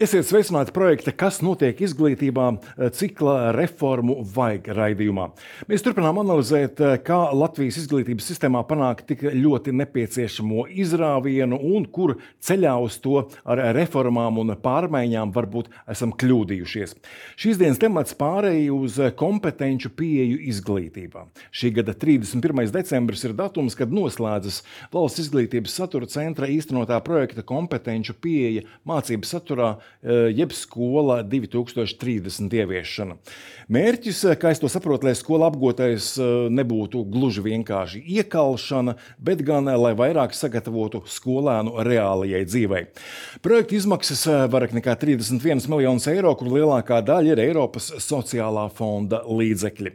Esiet sveicināti projekta Kas notiek izglītībā eh, cikla reformu vajag raidījumā. Mēs turpinām analizēt, eh, kā Latvijas izglītības sistēmā panākt tik ļoti nepieciešamo izrāvienu un kur ceļā uz to ar reformām un pārmaiņām varbūt esam kļūdījušies. Šīs dienas temats pārēj uz kompetenci pieeju izglītībā. Šī gada 31. decembris ir datums, kad noslēdzas Valsts izglītības satura centra īstenotā projekta kompetenci pieeja mācību saturā Eh, jeb skola 2030 ieviešana. Mērķis, eh, kā es to saprotu, lai skola apgūtais eh, nebūtu gluži vienkārši iekalšana, bet gan lai vairāk sagatavotu skolēnu reālajai dzīvei. Projekta izmaksas vairāk nekā 31 miljonus eiro, kur lielākā daļa ir Eiropas sociālā fonda līdzekļi.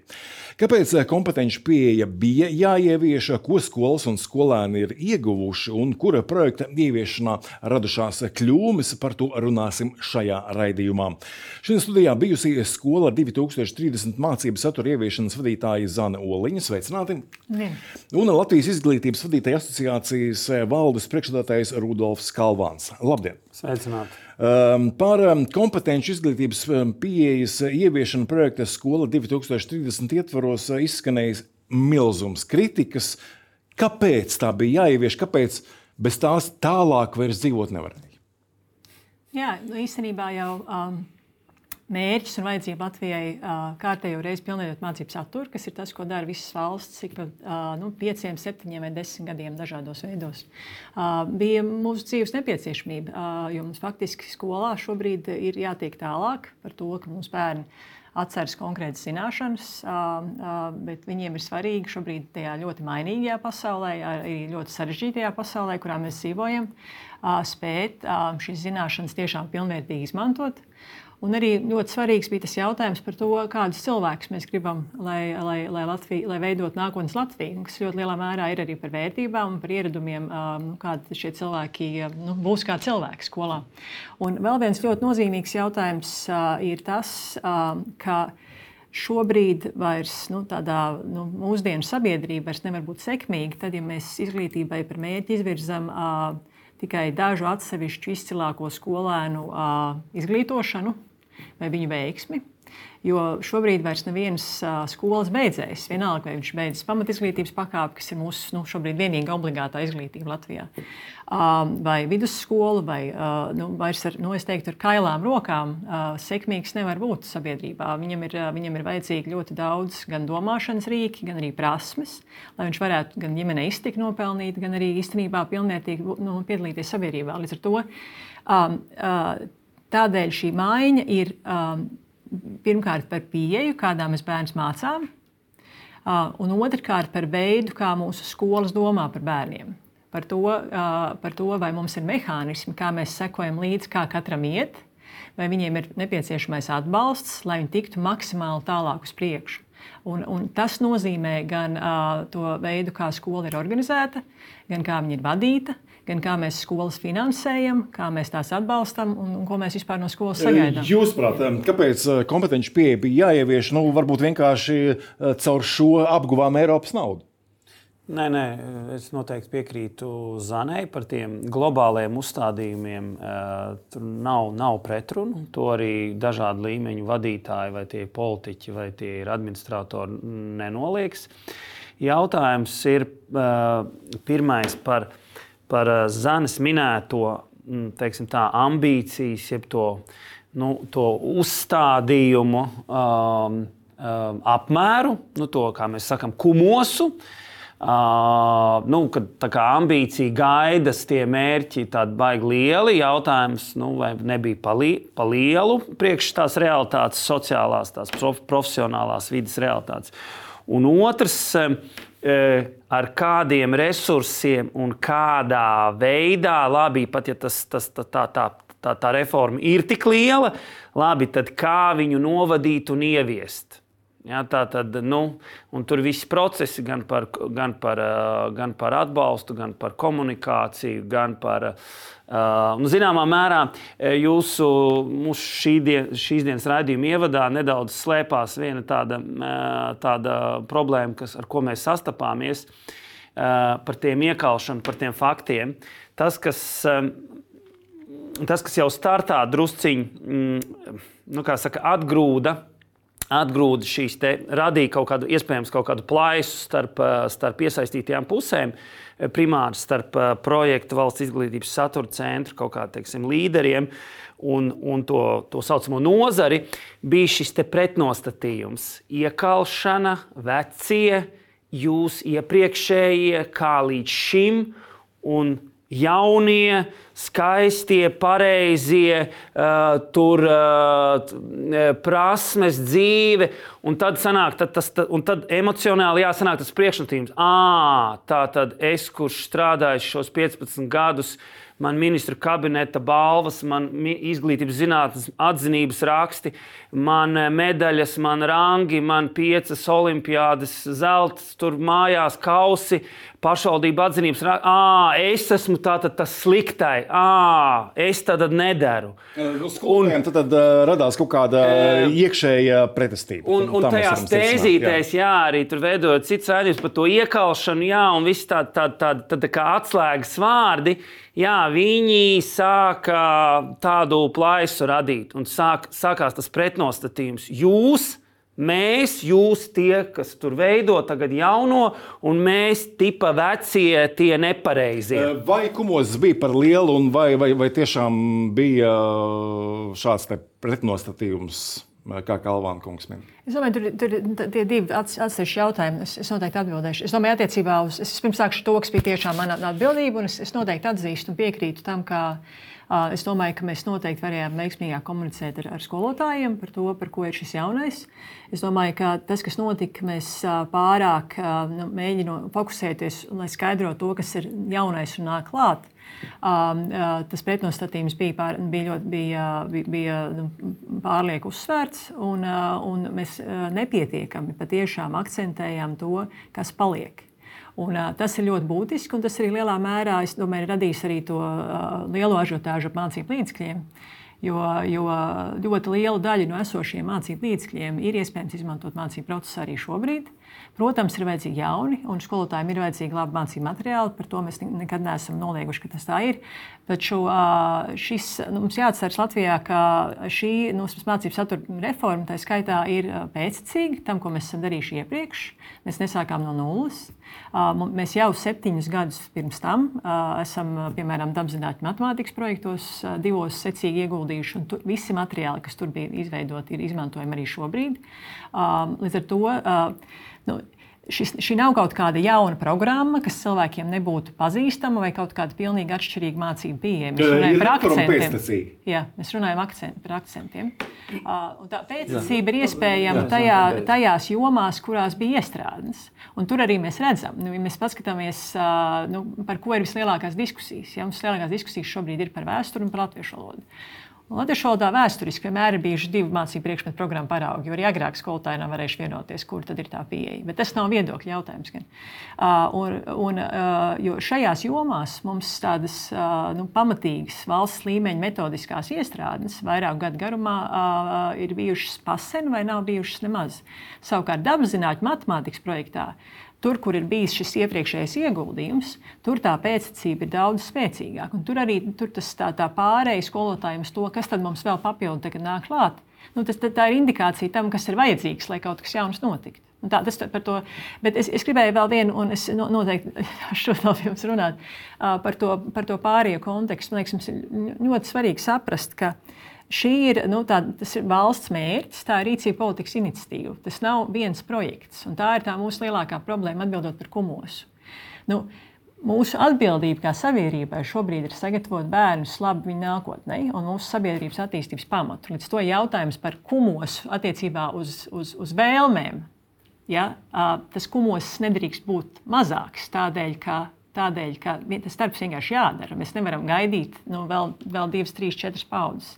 Kāpēc eh, kompetenci pieeja bija jāievieš, ko skolas un skolēni ir ieguvuši un kura projekta ieviešanā radušās kļūmes, par to runāsim šajā raidījumā. Šodien studijā bijusi skola 2030 mācību satura ieviešanas vadītāja Zana Oliņa. Sveicināti! Ne. Un Latvijas izglītības vadītāja asociācijas valdes priekšstādātājs Rudolfs Kalvāns. Labdien! Sveicināti! Um, par um, kompetenci izglītības um, pieejas ieviešanu projekta Skola 2030 ietvaros uh, izskanējis milzums kritikas. Kāpēc tā bija jāievieš? Kāpēc bez tās tālāk vairs dzīvot nevarēja? Jā, nu, īstenībā jau um, mērķis un vajadzība Latvijai kārtējo reizi pilnveidot mācību saturu, kas ir tas, ko dara visas valsts ik pa nu, pieciem, septiņiem vai desmit gadiem dažādos veidos. Bija mūsu dzīves nepieciešamība, jo mums faktiski skolā šobrīd ir jātiek tālāk par to, ka mūsu bērni atceras konkrētas zināšanas, bet viņiem ir svarīgi šobrīd tajā ļoti mainīgajā pasaulē, arī ļoti sarežģītajā pasaulē, kurā mēs dzīvojam, spēt šīs zināšanas tiešām pilnvērtīgi izmantot. Un arī ļoti svarīgs bija tas jautājums par to, kādus cilvēkus mēs gribam, lai, lai, lai, Latvija, lai veidot nākotnes Latviju, kas ļoti lielā mērā ir arī par vērtībām un par ieradumiem, nu, kādi šie cilvēki nu, būs kā cilvēki skolā. Un vēl viens ļoti nozīmīgs jautājums ir tas, ka šobrīd vairs nu, tādā nu, mūsdienu sabiedrība vairs nevar būt sekmīga, tad, ja mēs izglītībai par mērķi izvirzam uh, tikai dažu atsevišķu izcilāko skolēnu uh, izglītošanu vai viņu veiksmi. Jo šobrīd vairs nevienas skolas beidzējs, vienalga, vai viņš beidzas pamatizglītības pakāpi, kas ir mūsu nu, šobrīd vienīgā obligātā izglītība Latvijā, vai vidusskola, vai nu, vairs ar, nu, teiktu, ar kailām rokām, sekmīgs nevar būt sabiedrībā. Viņam ir, viņam ir vajadzīgi ļoti daudz gan domāšanas rīki, gan arī prasmes, lai viņš varētu gan ģimenei iztikt nopelnīt, gan arī īstenībā pilnvērtīgi nu, piedalīties sabiedrībā. Līdz ar to tādēļ šī maiņa ir. Um, pirmkārt par pieeju, kādā mēs bērnus mācām, un otrkārt par veidu, kā mūsu skolas domā par bērniem. Par to, par to, vai mums ir mehānismi, kā mēs sekojam līdzi, kā katram iet, vai viņiem ir nepieciešamais atbalsts, lai viņi tiktu maksimāli tālāk uz priekšu. Un, un tas nozīmē gan uh, to veidu, kā skola ir organizēta, gan kā viņa ir vadīta, gan kā mēs skolas finansējam, kā mēs tās atbalstam un, un ko mēs vispār no skolas sagaidām. Jūsuprāt, kāpēc kompetenci pieeja bija jāievieš? Nu, varbūt vienkārši caur šo apguvām Eiropas naudu. Nē, nē, es noteikti piekrītu Zanai par tiem globāliem uzstādījumiem. Tur nav, nav pretrunu. To arī dažādu līmeņu vadītāji, vai tie ir politiķi, vai tie ir administratori, nenoliedz. Jautājums ir pirmais par par eh, Zanes minēto mm, teiksim, tā, ambīcijas, jeb to, nu, to uzstādījumu um, um, apmēru, nu, to, kā mēs sakām, kumosu. Uh, nu, kad tā kā ambīcija gaidas, tie mērķi ir baigi lieli. Jautājums, nu, vai nebija pa, li, pa lielu priekš tās realitātes, sociālās, tās prof, profesionālās vidas realitātes. Un otrs, uh, ar kādiem resursiem un kādā veidā, labi, pat ja tas, tas, tā, tā, tā, tā, tā reforma ir tik liela, labi, tad kā viņu novadīt un ieviest. Ja, tā tad, nu, tur viss procesi gan par, gan, par, gan par atbalstu, gan par komunikāciju, gan par nu, zināmā mērā jūsu šī dien, šīs dienas raidījuma ievadā nedaudz slēpās viena tāda, tāda problēma, kas, ar ko mēs sastapāmies, par tiem iekalšanu, par tiem faktiem. Tas, kas tas, kas jau startā drusciņi mm, nu, saka, atgrūda. Atgrūda šīs te, radīja kaut kādu, iespējams, kaut kādu plaisu starp, starp iesaistītajām pusēm, primāri starp projektu valsts izglītības satura centru, kaut kādiem teiksim, līderiem un, un to, to saucamo nozari, bija šis pretnostatījums. Iekalšana, vecie, jūs iepriekšējie, kā līdz šim, un jaunie, skaistie, pareizie, uh, tur uh, prasmes, dzīve. Un tad, sanāk, tad, tas, tad, tad emocionāli jāsanāk tas priekšnotījums. À, tā tad es, kurš strādājis šos 15 gadus, man ministru kabineta balvas, man izglītības zinātnes atzinības raksti, man medaļas, man rangi, man piecas olimpiādas, zelta, tur mājās kausi, pašvaldība raksti. Ah, es esmu tas sliktai, ah, es tad nedaru. Nu, un tad, tad uh, radās kaut kāda iekšēja pretestība. Un, un tajās tēzītēs, jā. jā, arī tur veidojot citas ēdības par to iekalšanu, jā, un viss tā, tā, tā, tā, tā kā atslēgas vārdi jā, viņi sāka tādu plaisu radīt un sāk, sākās tas pretnostatījums. Jūs, mēs, jūs tie, kas tur veido tagad jauno, un mēs tipa vecie, tie nepareizie. Eh, vai kumos bija par lielu, un vai, vai, vai tiešām bija šāds pretnostatījums? kā Kalvāna kungs min. Es domāju, tur, tur tie divi atsevišķi jautājumi. Es, es noteikti atbildēšu. Es domāju, attiecībā uz, es pirms sākšu to, kas bija tiešām mana atbildība, un es, es noteikti atzīstu un piekrītu tam, ka uh, es domāju, ka mēs noteikti varējām veiksmīgāk komunicēt ar, ar skolotājiem par to, par ko ir šis jaunais. Es domāju, ka tas, kas notika, mēs pārāk nu, mēģinām fokusēties, lai skaidrotu to, kas ir jaunais un nāk klāt. Tas pretnostatījums bija, pār, bija, ļoti, bija, bija, bija nu, pārlieku uzsvērts, un, un mēs nepietiekami patiešām akcentējām to, kas paliek. Un, uh, tas ir ļoti būtiski, un tas arī lielā mērā domāju, radīs arī to uh, lielo ažiotāžu ap mācību līdzekļiem. Jo, jo ļoti liela daļa no esošiem mācību līdzekļiem ir iespējams izmantot mācību procesā arī šobrīd. Uh, Protams, ir vajadzīgi jauni, un skolotājiem ir vajadzīgi labi mācību materiāli. Par to mēs nekad neesam nolieguši, ka tas tā ir. Taču šis, nu, mums jāatcerās Latvijā, ka šī nu, mācību satura reforma tā skaitā ir pēctecīga tam, ko mēs esam darījuši iepriekš. Mēs nesākām no nulles. Mēs jau septiņus gadus pirms tam esam, piemēram, dabzinātņu matemātikas projektos divos secīgi ieguldījuši, un tu, visi materiāli, kas tur bija izveidoti, ir izmantojami arī šobrīd. Līdz ar to Nu, Šis, šī nav kaut kāda jauna programma, kas cilvēkiem nebūtu pazīstama, vai kaut kāda pilnīgi atšķirīga mācība pieeja. Mēs runājam par akcentiem. Jā, mēs runājam akcent, par akcentiem. Uh, tā pēctecība ir iespējama tajā, tajās jomās, kurās bija iestrādes. Un tur arī mēs redzam, nu, ja mēs paskatāmies, uh, nu, par ko ir vislielākās diskusijas. Ja? Mums lielākās diskusijas šobrīd ir par vēsturi un par latviešu valodu. Latviešu valodā vēsturiski vienmēr ir bijuši divi mācību priekšmetu programmu paraugi, jo arī agrāk skolotāji nav varējuši vienoties, kur tad ir tā pieeja. Bet tas nav viedokļa jautājums. Gan. Un, un, jo šajās jomās mums tādas nu, pamatīgas valsts līmeņa metodiskās iestrādes vairāku gadu garumā ir bijušas pasen vai nav bijušas nemaz. Savukārt dabas zinātņu matemātikas projektā Tur, kur ir bijis šis iepriekšējais ieguldījums, tur tā pēctecība ir daudz spēcīgāka. Tur arī tur tas, tā, tā pārējais skolotājiem uz to, kas tad mums vēl papildu nāk klāt. Nu, tas, tā ir indikācija tam, kas ir vajadzīgs, lai kaut kas jauns notiktu. Un tā, tas par to, bet es, es gribēju vēl vienu, un es noteikti šo vēl jums runāt par to, par to pārējo kontekstu. Man liekas, mums ir ļoti svarīgi saprast, ka uh, Šī ir, nu, tā, ir valsts mērķis, tā ir rīcība politikas iniciatīva. Tas nav viens projekts. Tā ir tā mūsu lielākā problēma atbildot par kumosu. Nu, mūsu atbildība kā sabiedrībai šobrīd ir sagatavot bērnus labi viņa nākotnē un mūsu sabiedrības attīstības pamatu. Līdz to jautājums par kumosu attiecībā uz, uz, uz vēlmēm. Ja, tas kumos nedrīkst būt mazāks tādēļ, ka Tādēļ, ka tas darbs vienkārši jādara. Mēs nevaram gaidīt nu, vēl, vēl divas, trīs, četras paudzes.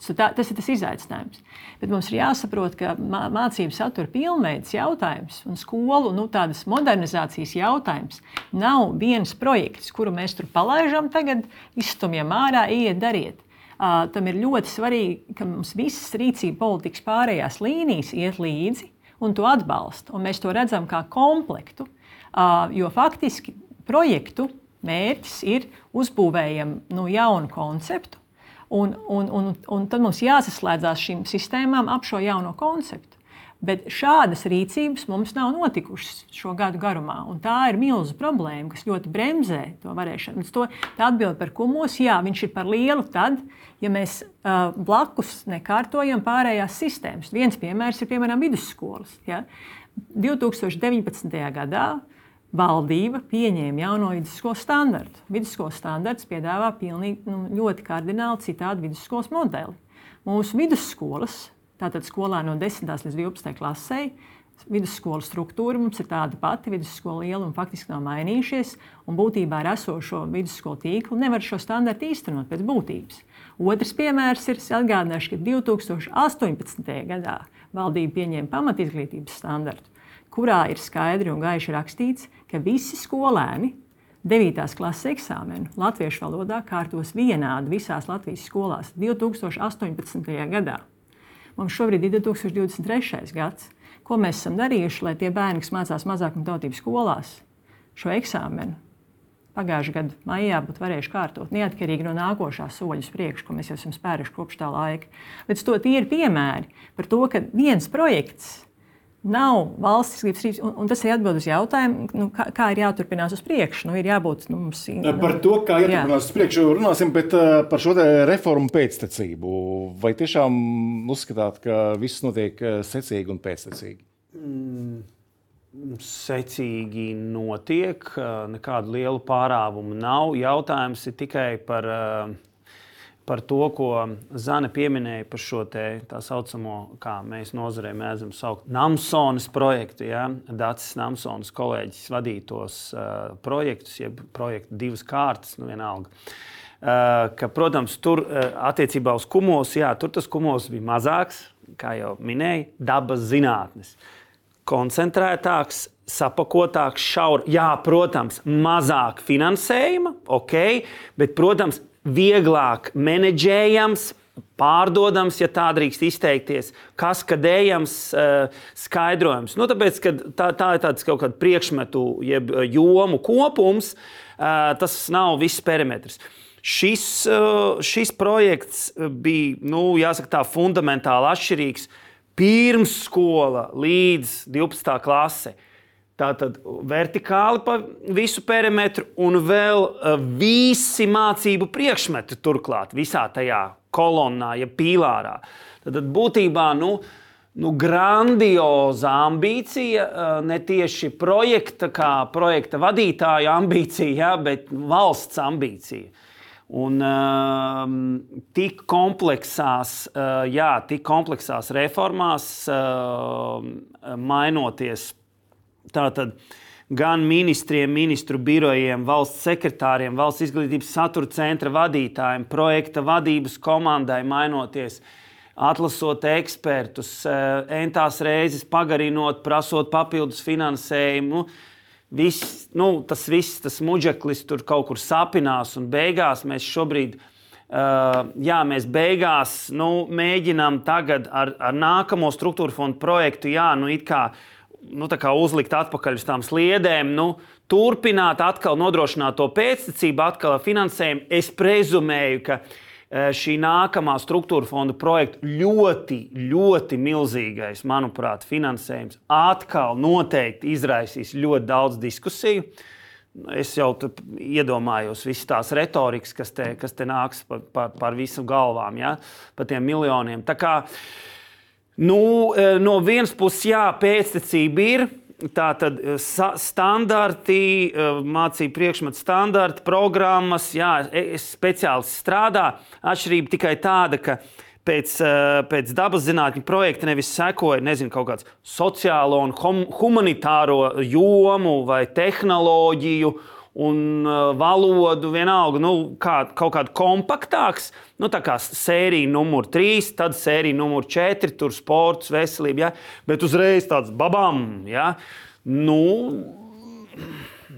Tā, tas ir tas izaicinājums. Bet mums ir jāsaprot, ka mācību satura pilnveids jautājums un skolu nu, modernizācijas jautājums nav viens projekts, kuru mēs tur palaidām, tagad izstumjam ārā, iet, dariet. Uh, tam ir ļoti svarīgi, ka mums visas rīcība politikas pārējās līnijas iet līdzi un to atbalsta. Un mēs to redzam kā komplektu. Uh, jo faktiski projektu mērķis ir uzbūvējam nu, jaunu konceptu, Un, un, un, un tad mums jāsaslēdzās šīm sistēmām ap šo jauno konceptu. Bet šādas rīcības mums nav notikušas šo gadu garumā. Tā ir milzīga problēma, kas ļoti bremzē to varēšanu. To, tā atbild par kumos, jā, viņš ir par lielu tad, ja mēs uh, blakus nekārtojam pārējās sistēmas. Viens piemērs ir piemēram vidusskolas. Ja? 2019. gadā valdība pieņēma jauno vidusskolas standartu. Vidusskolas standarts piedāvā pilnīgi, nu, ļoti kardināli citādu vidusskolas modeli. Mūsu vidusskolas, tātad skolā no 10. līdz 12. klasē, vidusskolas struktūra mums ir tāda pati, vidusskola liela un faktiski nav mainījušies. Būtībā ar esošo vidusskolu tīklu nevar šo standartu īstenot pēc būtības. Otrs piemērs ir, atgādināšu, ka 2018. gadā valdība pieņēma pamatizglītības standartu, kurā ir skaidri un gaiši rakstīts, ka visi skolēni 9. klases eksāmenu latviešu valodā kārtos vienādi visās Latvijas skolās 2018. gadā. Mums šobrīd ir 2023. gads. Ko mēs esam darījuši, lai tie bērni, kas mācās mazākuma tautību skolās, šo eksāmenu pagājušā gada maijā būtu varējuši kārtot, neatkarīgi no nākošā soļa priekšu, ko mēs jau esam spēruši kopš tā laika. Līdz to tie ir piemēri par to, ka viens projekts nav valsts izglītības un, un tas ir atbildes uz jautājumu, nu, kā, kā ir jāturpinās uz priekšu. Nu, ir jābūt nu, mums. Nu, par to, kā jāturpinās jā. uz priekšu, runāsim, bet uh, par šo reformu pēctecību. Vai tiešām uzskatāt, ka viss notiek uh, secīgi un pēctecīgi? Mm secīgi notiek, nekādu lielu pārāvumu nav. Jautājums ir tikai par, par to, ko Zana pieminēja par šo te, tā saucamo, kā mēs nozarē mēdzam saukt, Namsonas projektu. Ja? Dācis Namsonas kolēģis vadītos uh, projektus, jeb projektu divas kārtas, nu vienalga. Uh, ka, protams, tur uh, attiecībā uz kumos, jā, tur tas kumos bija mazāks, kā jau minēja, dabas zinātnes. Koncentrētāks, sapakotāks, šaur. Jā, protams, mazāk finansējuma, ok, bet, protams, vieglāk menedžējams, pārdodams, ja tā drīkst izteikties, kas kadējams uh, skaidrojums. Nu, tāpēc, tā, tā ir tāds kaut kāds priekšmetu, jeb jomu kopums, uh, tas nav viss perimetrs. Šis, šis projekts bija, nu, jāsaka, tā fundamentāli atšķirīgs pirmsskola līdz 12. klasē. Tātad vertikāli pa visu perimetru un vēl eh, visi mācību priekšmeti turklāt visā tajā kolonnā, ja pīlārā. Tad būtībā nu, nu, grandioza ambīcija, eh, ne tieši projekta, kā projekta vadītāja ambīcija, ja, bet valsts ambīcija. Un uh, tik kompleksās, uh, jā, tik kompleksās reformās, uh, mainoties tātad gan ministriem, ministru birojiem, valsts sekretāriem, valsts izglītības satura centra vadītājiem, projekta vadības komandai, mainoties, atlasot ekspertus, uh, entās reizes pagarinot, prasot papildus finansējumu. Nu, viss, nu, tas viss, tas muģeklis tur kaut kur sapinās, un beigās mēs šobrīd. Uh, jā, mēs beigās nu, mēģinām tagad ar, ar nākamo struktūra fondu projektu, jā, nu, kā, nu, uzlikt atpakaļ uz tām sliedēm, nu, turpināt, atkal nodrošināt to pēctecību, atkal finansējumu. Es prezumēju, ka uh, Eh, šī nākamā struktūra fonda projekta ļoti, ļoti milzīgais, manuprāt, finansējums atkal noteikti izraisīs ļoti daudz diskusiju. Es jau iedomājos visas tās retorikas, kas te, kas te nāks par, par, par visu galvām, ja? par tiem miljoniem. Tā kā, nu, eh, no vienas puses, jā, pēctecība ir, Tā tad eh, standarti, eh, mācību priekšmetu standarti, programmas, jā, e, speciālisti strādā. Atšķirība tikai tāda, ka pēc, pēc dabas zinātņu projekta nevis sekoja nezinu, kaut kāds sociālo un hum, humanitāro jomu vai tehnoloģiju un uh, valodu, vienalga, nu, kā, kaut kāds kompaktāks, nu, tā kā sērija numur 3, tad sērija numur 4, tur sports, veselība, ja? bet uzreiz tāds babam. Ja? Nu,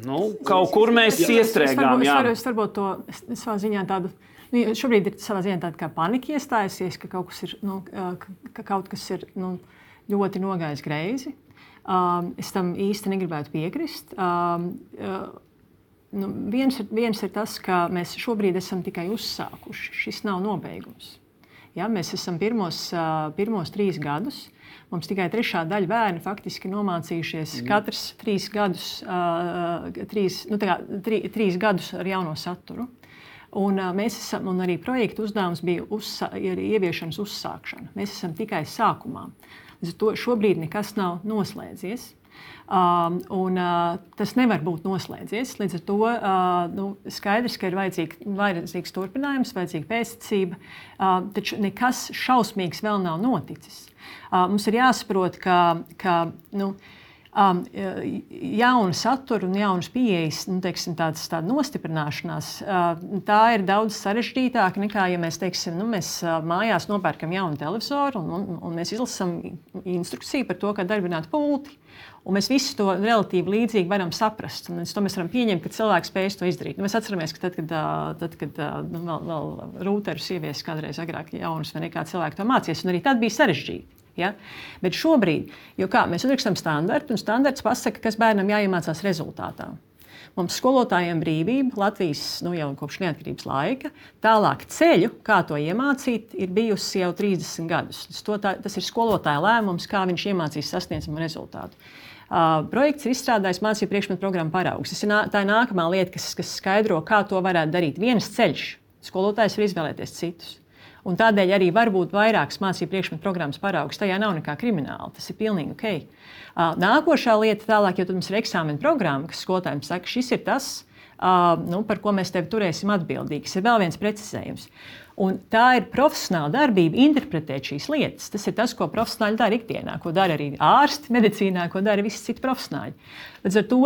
nu, kaut kur mēs jā, iestrēgām. Es, varu, es varbūt to savā ziņā tādu. Nu, šobrīd ir savā ziņā tāda panika iestājusies, ka kaut kas ir, nu, ka kaut kas ir nu, ļoti nogājis greizi. Um, es tam īsti negribētu piekrist. Um, uh, nu, viens, ir, viens ir tas, ka mēs šobrīd esam tikai uzsākuši. Šis nav nobeigums. Ja, mēs esam pirmos, pirmos trīs gadus. Mums tikai trešā daļa bērnu faktiski nomācījušies mm. katrs trīs gadus, trīs, nu, kā, trī, trīs gadus ar jauno saturu. Un, mēs esam, un arī projekta uzdevums bija uzsā, ieviešanas uzsākšana. Mēs esam tikai sākumā. Līdz ar to šobrīd nekas nav noslēdzies. Um, un, uh, tas nevar būt noslēdzies. Līdz ar to uh, nu, skaidrs, ka ir vajadzīg, vajadzīgs turpinājums, vajadzīga pēctecība, uh, taču nekas šausmīgs vēl nav noticis. Uh, mums ir jāsaprot, ka, ka nu, um, jaunu saturu un jaunas pieejas, nu, teiksim, tāds, tāda nostiprināšanās, uh, tā ir daudz sarežģītāka nekā, ja mēs, teiksim, nu, mēs uh, mājās nopērkam jaunu televizoru un, un, un mēs izlasām instrukciju par to, kā darbināt pulti. Un mēs visi to relatīvi līdzīgi varam saprast. Mēs to mēs varam pieņemt, ka cilvēks spēj to izdarīt. Nu, mēs atceramies, ka tad, kad, tad, kad nu, vēl, vēl rūteru sievietes kādreiz agrāk jaunas vai nekā cilvēki to mācījās, un arī tad bija sarežģīti. Ja? Bet šobrīd, jo kā mēs uzrakstām standartu, un standarts pasaka, kas bērnam jāiemācās rezultātā. Mums skolotājiem brīvība Latvijas nu, jau kopš neatkarības laika. Tālāk ceļu, kā to iemācīt, ir bijusi jau 30 gadus. Tā, tas ir skolotāja lēmums, kā viņš iemācīs sasniedzamu rezultātu. Uh, projekts ir izstrādājis mācību priekšmetu programmu paraugs. Tas ir, tā ir nākamā lieta, kas, kas skaidro, kā to varētu darīt. Viens ceļš. Skolotājs var izvēlēties citus. Un tādēļ arī var būt vairākas mācību priekšmetu programmas paraugs. Tajā nav nekā krimināla. Tas ir pilnīgi ok. Uh, nākošā lieta, tālāk, jo mums ir eksāmena programma, kas skolotājiem saka, šis ir tas, uh, nu, par ko mēs tevi turēsim atbildīgs. Ir vēl viens precizējums. Un tā ir profesionāla darbība, interpretēt šīs lietas. Tas ir tas, ko profesionāļi dara ikdienā, ko dara arī ārsti medicīnā, ko dara visi citi profesionāļi. Līdz ar to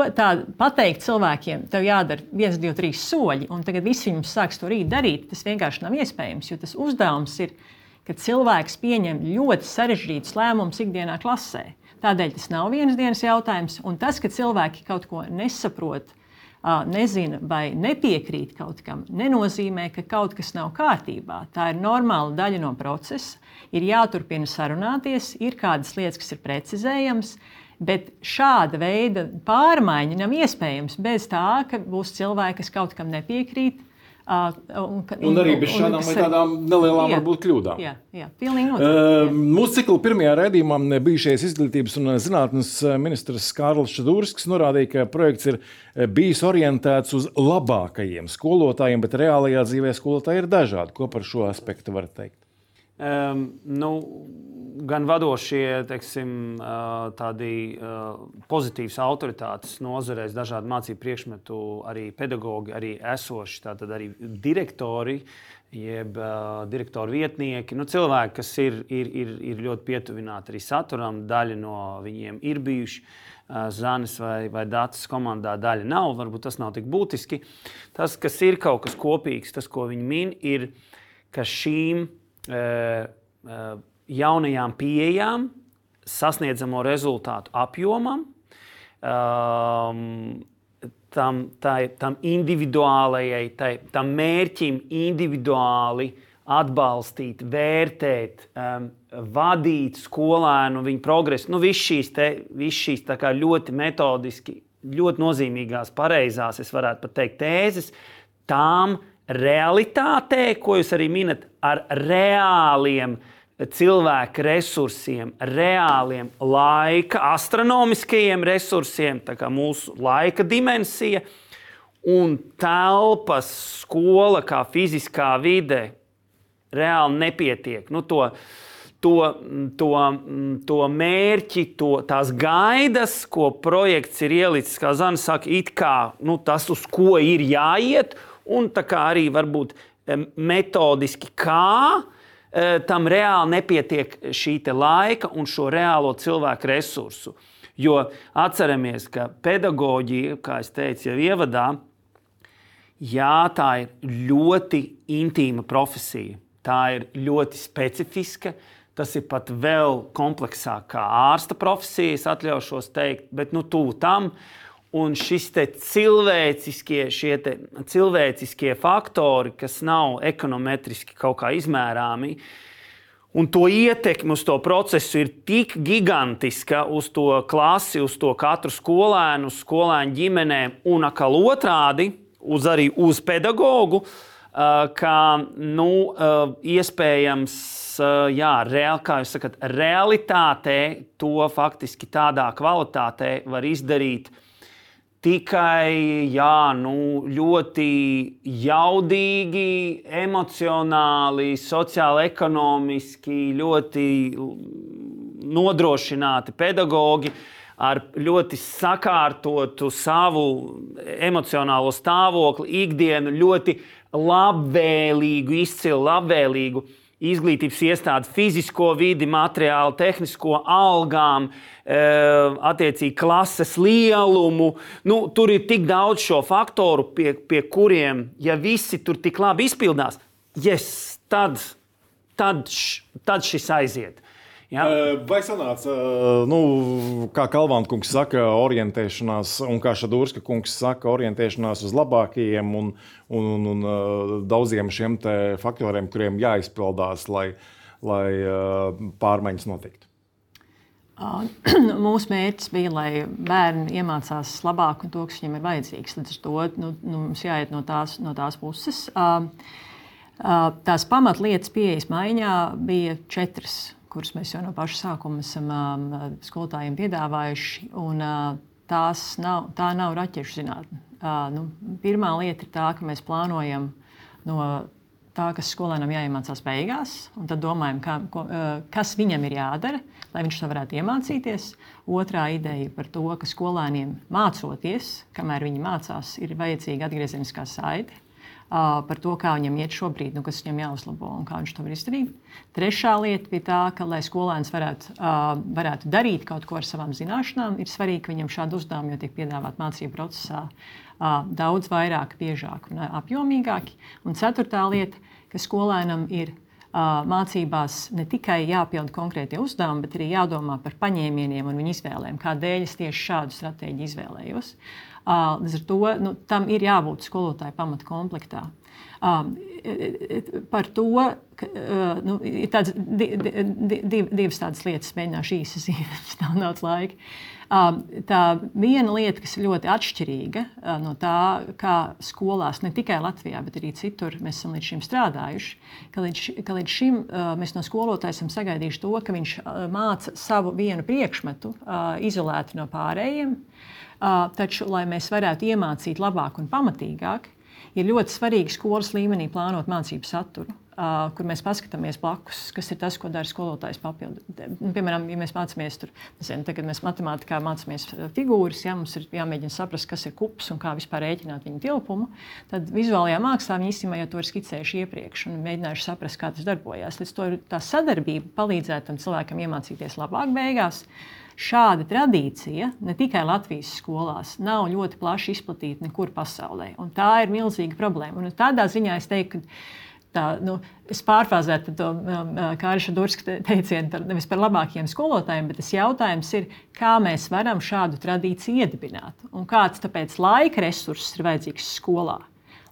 pateikt cilvēkiem, tev jādara viens, divi, trīs soļi, un tagad visi jums sāks to rīt darīt, tas vienkārši nav iespējams, jo tas uzdevums ir, ka cilvēks pieņem ļoti sarežģītus lēmumus ikdienā klasē. Tādēļ tas nav vienas dienas jautājums, un tas, ka cilvēki kaut ko nesaprot, nezina vai nepiekrīt kaut kam, nenozīmē, ka kaut kas nav kārtībā. Tā ir normāla daļa no procesa. Ir jāturpina sarunāties, ir kādas lietas, kas ir precizējamas. Bet šāda veida pārmaiņa nav iespējama bez tā, ka būs cilvēki, kas kaut kam nepiekrīt, Uh, un, un arī bez šādām vai tādām nelielām jā, varbūt kļūdām. Jā, jā pilnīgi noteikti. Uh, mūsu cikla pirmajā raidījumā bijušais izglītības un zinātnes ministrs Kārlis Šadūrskis norādīja, ka projekts ir bijis orientēts uz labākajiem skolotājiem, bet reālajā dzīvē skolotāji ir dažādi. Ko par šo aspektu var teikt? Nu, gan vadošie, teiksim, tādi pozitīvas autoritātes nozarēs, dažādu mācību priekšmetu, arī pedagoģi, arī esoši, tātad arī direktori, jeb direktoru vietnieki, nu, cilvēki, kas ir, ir, ir, ir ļoti pietuvināti arī saturam, daļa no viņiem ir bijuši. Zanis vai, vai Dārtas komandā daļa nav, varbūt tas nav tik būtiski. Tas, kas ir kaut kas kopīgs, tas, ko viņi min, ir, ka šīm uh, jaunajām pieejām, sasniedzamo rezultātu apjomam, um, tam, tai, tam individuālajai, tai, tam mērķim individuāli atbalstīt, vērtēt, um, vadīt skolēnu, viņa progresu. Nu, Visas šīs, te, vis šīs ļoti metodiski, ļoti nozīmīgās, pareizās, es varētu pat teikt, tēzes, tām realitātē, ko jūs arī minat, ar reāliem cilvēku resursiem, reāliem laika, astronomiskajiem resursiem, tā kā mūsu laika dimensija un telpas, skola kā fiziskā vide reāli nepietiek. Nu, to, to, to, to mērķi, to, tās gaidas, ko projekts ir ielicis, kā Zana saka, it kā nu, tas, uz ko ir jāiet, un arī varbūt metodiski kā Eh, tam reāli nepietiek šī laika un šo reālo cilvēku resursu. Jo atceramies, ka pedagoģija, kā jau teicu, jau ievadā, jā, tā ir ļoti intīma profesija. Tā ir ļoti specifiska. Tas ir pat vēl kompleksāk kā ārsta profesija, es atļaušos teikt, bet nu, tuvu tam. Un šis cilvēciskie, te cilvēciskie faktori, kas nav ekonometriski kaut kā izmērāmi, Un to ietekme uz to procesu ir tik gigantiska uz to klasi, uz to katru skolēnu, uz skolēnu ģimenēm, un atkal otrādi, uz arī uz pedagogu, ka nu, iespējams, jā, reāli, kā jūs sakat, realitātē to faktiski tādā kvalitātē var izdarīt tikai jā, nu, ļoti jaudīgi, emocionāli, sociāli, ekonomiski, ļoti nodrošināti pedagoģi ar ļoti sakārtotu savu emocionālo stāvokli, ikdienu, ļoti labvēlīgu, izcilu labvēlīgu izglītības iestādi, fizisko vidi, materiālu, tehnisko algām, eh, attiecīgi klases lielumu. Nu, tur ir tik daudz šo faktoru, pie, pie kuriem, ja visi tur tik labi izpildās, yes, tad, tad, tad šis aiziet. Ja? Vai sanāca, nu, kā Kalvāna kungs saka, orientēšanās, un kā Šadūrska kungs saka, orientēšanās uz labākajiem un, un, un, un daudziem šiem faktoriem, kuriem jāizpildās, lai, lai pārmaiņas notiktu? Mūsu mērķis bija, lai bērni iemācās labāk un to, kas viņiem ir vajadzīgs. Līdz ar to nu, nu, mums jāiet no tās, no tās puses. Tās pamatlietas pieejas maiņā bija četras kurus mēs jau no paša sākuma esam uh, skolotājiem piedāvājuši. Un, uh, nav, tā nav raķešu zinātne. Uh, nu, pirmā lieta ir tā, ka mēs plānojam no tā, kas skolēnam jāiemācās beigās, un tad domājam, kā, ko, kas viņam ir jādara, lai viņš to varētu iemācīties. Otrā ideja par to, ka skolēniem mācoties, kamēr viņi mācās, ir vajadzīga atgriezeniskā saite par to, kā viņam iet šobrīd, nu, kas viņam jāuzlabo un kā viņš to var izdarīt. Trešā lieta bija tā, ka, lai skolēns varētu, varētu darīt kaut ko ar savām zināšanām, ir svarīgi, ka viņam šādi uzdevumi jau tiek piedāvāti mācību procesā daudz vairāk, biežāk un apjomīgāk. Un ceturtā lieta, ka skolēnam ir mācībās ne tikai jāpild konkrētie uzdevumi, bet arī jādomā par paņēmieniem un viņu izvēlēm, kādēļ es tieši šādu stratēģiju izvēlējos. Līdz ar to nu, tam ir jābūt skolotāja pamata komplektā. Par to ka, nu, ir tāds, di, di, di, divas tādas lietas, mēģināšu īsi zīmēt, nav daudz laika. Tā viena lieta, kas ir ļoti atšķirīga no tā, kā skolās, ne tikai Latvijā, bet arī citur mēs esam līdz šim strādājuši, ka līdz, ka līdz šim mēs no skolotāja esam sagaidījuši to, ka viņš māca savu vienu priekšmetu izolēti no pārējiem. Taču, lai mēs varētu iemācīt labāk un pamatīgāk, ir ļoti svarīgi skolas līmenī plānot mācību saturu. Uh, kur mēs paskatāmies blakus, kas ir tas, ko dara skolotājs papildu. Nu, piemēram, ja mēs mācāmies tur, nezinu, tagad mēs matemātikā mācāmies figūras, ja mums ir jāmēģina saprast, kas ir kups un kā vispār rēķināt viņa tilpumu, tad vizuālajā mākslā viņi īstenībā jau to ir skicējuši iepriekš un mēģinājuši saprast, kā tas darbojas. Līdz to tā sadarbība palīdzētu tam cilvēkam iemācīties labāk beigās. Šāda tradīcija ne tikai Latvijas skolās nav ļoti plaši izplatīta nekur pasaulē. Tā ir milzīga problēma. Un tādā ziņā es teiktu, ka Tā, nu, es pārfrāzētu to um, Kārša Durska teicienu par, nevis par labākiem skolotājiem, bet tas jautājums ir, kā mēs varam šādu tradīciju iedibināt un kāds tāpēc laika resurss ir vajadzīgs skolā,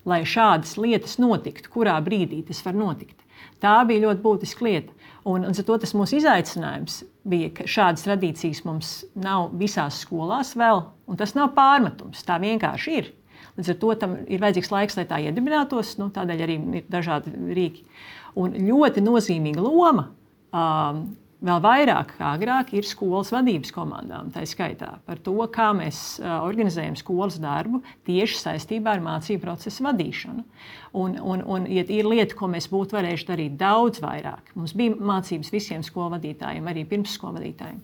lai šādas lietas notiktu, kurā brīdī tas var notikt. Tā bija ļoti būtiska lieta. Un, un to, tas mūsu izaicinājums bija, ka šādas tradīcijas mums nav visās skolās vēl, un tas nav pārmetums. Tā vienkārši ir. Līdz ar to tam ir vajadzīgs laiks, lai tā iedibinātos. Nu, tādēļ arī ir dažādi rīki. Un ļoti nozīmīga loma um, vēl vairāk kā agrāk ir skolas vadības komandām, tā skaitā par to, kā mēs organizējam skolas darbu tieši saistībā ar mācību procesu vadīšanu. Un, un, un ja ir lieta, ko mēs būtu varējuši darīt daudz vairāk. Mums bija mācības visiem skolu vadītājiem, arī pirmsskolu vadītājiem.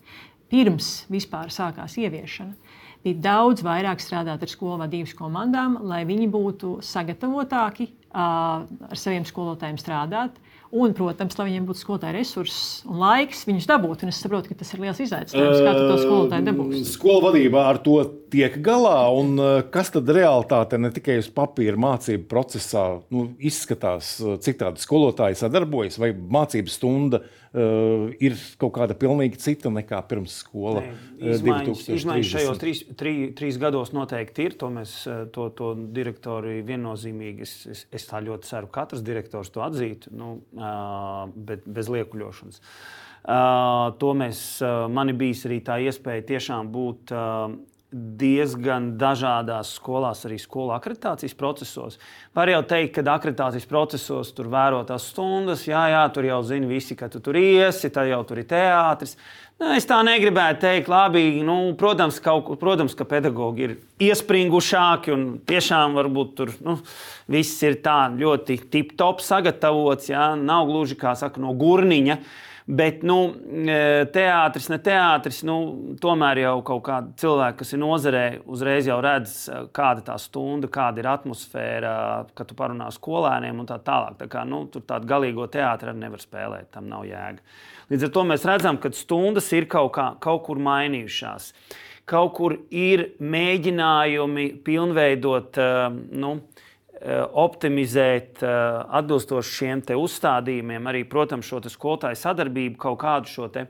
Pirms vispār sākās ieviešana, bija daudz vairāk strādāt ar skolu vadības komandām, lai viņi būtu sagatavotāki ar saviem skolotājiem strādāt Un, protams, lai viņiem būtu skolotāja resursi un laiks, viņus dabūt. Un es saprotu, ka tas ir liels izaicinājums, kā to skolotāju dabūs. Skolu vadībā ar to tiek galā, un kas tad realitāte ne tikai uz papīra mācību procesā nu, izskatās, cik tādi skolotāji sadarbojas, vai mācību stunda uh, ir kaut kāda pilnīgi cita nekā pirms skola. Ne, izmaiņas, izmaiņas šajos trīs, trī, trīs gados noteikti ir. To mēs to, to direktori viennozīmīgi, es, es, es tā ļoti ceru, ka katrs direktors to atzītu, nu, uh, bet bez liekuļošanas. Uh, to mēs, uh, man ir bijis arī tā iespēja tiešām būt uh, diezgan dažādās skolās, arī skolu akreditācijas procesos. Var jau teikt, ka akreditācijas procesos tur vēro tās stundas, jā, jā, tur jau zina visi, ka tu tur iesi, tad jau tur ir teātris. Nu, es tā negribētu teikt, labi, nu, protams, kaut, protams, ka pedagogi ir iespringušāki un tiešām varbūt tur nu, viss ir tā ļoti tip-top sagatavots, jā, nav gluži kā saka no gurniņa. Uh, Bet nu, e, teātris, ne teātris, nu, tomēr jau kaut kādi cilvēki, kas ir nozarē, uzreiz jau redz, e, kāda ir tā stunda, kāda ir atmosfēra, kad tu parunā skolēniem un tā tālāk. Tā kā, nu, tur tādu galīgo teātri arī nevar spēlēt, tam nav jēga. Līdz ar to mēs redzam, ka stundas ir kaut, kā, kaut kur mainījušās. Kaut kur ir mēģinājumi pilnveidot uh, nu, optimizēt eh, atbilstoši šiem uzstādījumiem, arī, protams, šo skolotāju sadarbību, kaut kādu šo te,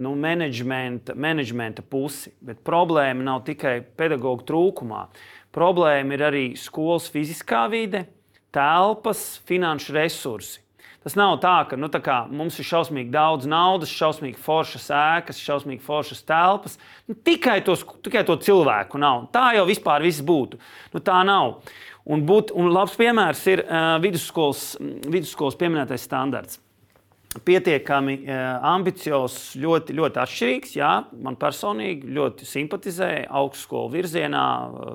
nu, menedžmenta, menedžmenta pusi. Bet problēma nav tikai pedagoģa trūkumā. Problēma ir arī skolas fiziskā vide, telpas, finanšu resursi. Tas nav tā, ka nu, tā kā, mums ir šausmīgi daudz naudas, šausmīgi foršas ēkas, šausmīgi foršas telpas. Nu, tikai, tos, tikai to cilvēku nav. Tā jau vispār viss būtu. Nu, tā nav. Un, būt, un labs piemērs ir uh, vidusskolas, vidusskolas pieminētais standarts. Pietiekami uh, ambiciozs, ļoti, ļoti atšķirīgs. Jā, man personīgi ļoti simpatizēja augstskolu virzienā,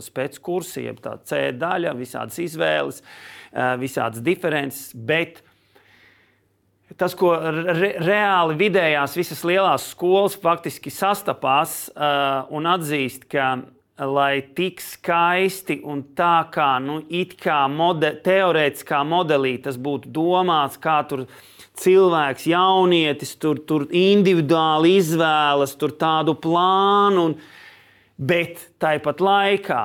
spēckursi, jeb tā C daļa, visādas izvēles, uh, visādas diferences. Bet tas, ko re, reāli vidējās visas lielās skolas faktiski sastapās uh, un atzīst, ka lai tik skaisti un tā kā, nu, kā mode, teorētiskā modelī tas būtu domāts, kā tur cilvēks, jaunietis, tur, tur individuāli izvēlas tur tādu plānu, un, bet tāpat laikā,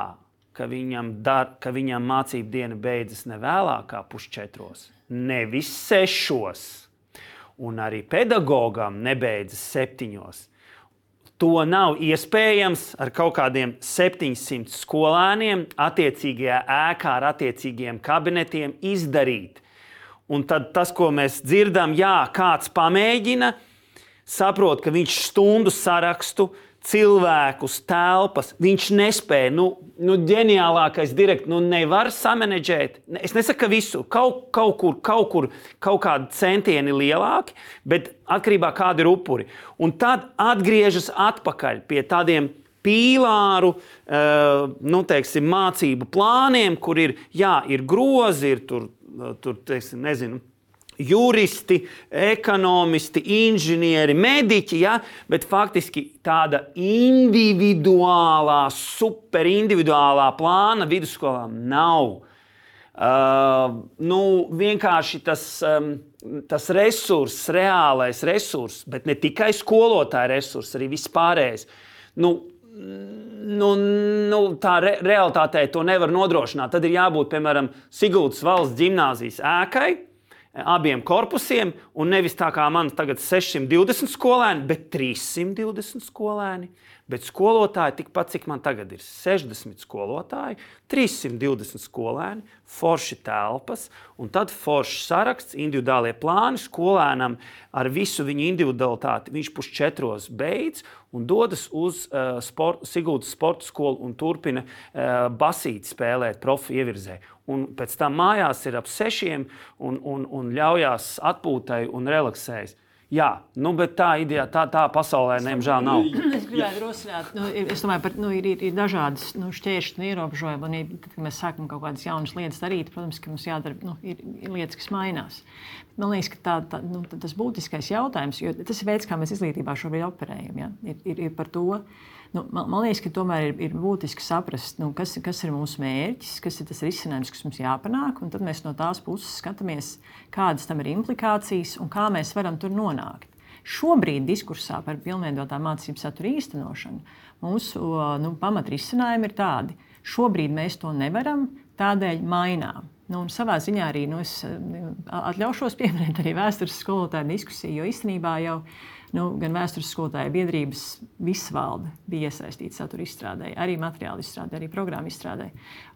ka viņam, dar, ka viņam mācību diena beidzas ne vēlāk kā pusčetros, nevis sešos, un arī pedagogam nebeidzas septiņos To nav iespējams ar kaut kādiem 700 skolēniem, attiecīgajā ēkā ar attiecīgiem kabinetiem izdarīt. Un tad tas, ko mēs dzirdam, jā, kāds pamēģina, saprot, ka viņš stundu sarakstu cilvēkus, telpas. Viņš nespēja, nu, nu ģeniālākais direktors, nu, nevar samanģēt. Es nesaku, ka visu, kaut, kaut kur, kaut kur, kaut kādi centieni lielāki, bet atkarībā no kāda ir upuri. Un tad atgriežas atpakaļ pie tādiem pīlāru, uh, nu, teiksim, mācību plāniem, kur ir, jā, ir grozi, ir tur, tur teiksim, nezinu juristi, ekonomisti, inženieri, mediķi, ja? bet faktiski tāda individuālā, superindividuālā plāna vidusskolām nav. Uh, nu, vienkārši tas, um, tas resurss, reālais resurss, bet ne tikai skolotāja resurss, arī vispārējais. Nu, nu, nu, tā re, realitātē to nevar nodrošināt. Tad ir jābūt, piemēram, Sigūdas valsts gimnāzijas ēkai, abiem korpusiem, un nevis tā kā man tagad 620 skolēni, bet 320 skolēni. Bet skolotāji tikpat, cik man tagad ir 60 skolotāji, 320 skolēni, forši telpas, un tad foršs saraksts, individuālie plāni skolēnam ar visu viņa individualitāti. Viņš pusčetros beidz un dodas uz uh, sport, Sigūdas sporta skolu un turpina uh, basīt spēlēt profi ievirzē un pēc tam mājās ir ap sešiem un, un, un ļaujās atpūtai un relaksējas. Jā, nu, bet tā ideja, tā, tā pasaulē, diemžēl, nav. Es gribētu rosināt, nu, es domāju, ka nu, ir, ir, ir dažādas nu, šķēršļi un ierobežojumi. Un, tad, kad mēs sākam kaut kādas jaunas lietas darīt, protams, ka mums jādara nu, ir, ir lietas, kas mainās. Man liekas, ka tā, tā, nu, tas būtiskais jautājums, jo tas ir veids, kā mēs izglītībā šobrīd operējam, ja? ir, ir, ir par to, nu, man, man liekas, ka tomēr ir, ir būtiski saprast, nu, kas, kas ir mūsu mērķis, kas ir tas risinājums, kas mums jāpanāk. Tad mēs no tās puses skatāmies, kādas tam ir implikācijas un kā mēs varam tur nonākt. Šobrīd diskursā par pilnveidotā mācību satura īstenošanu mūsu nu, pamatrisinājumi ir tādi. Šobrīd mēs to nevaram, tādēļ mainām. Nu, savā ziņā arī nu, es atļaušos pieminēt arī vēstures skolotāju diskusiju, jo īstenībā jau nu, gan vēstures skolotāja biedrības visvalde bija iesaistīta satura izstrādē, arī materiālu izstrādē, arī programmu izstrādē.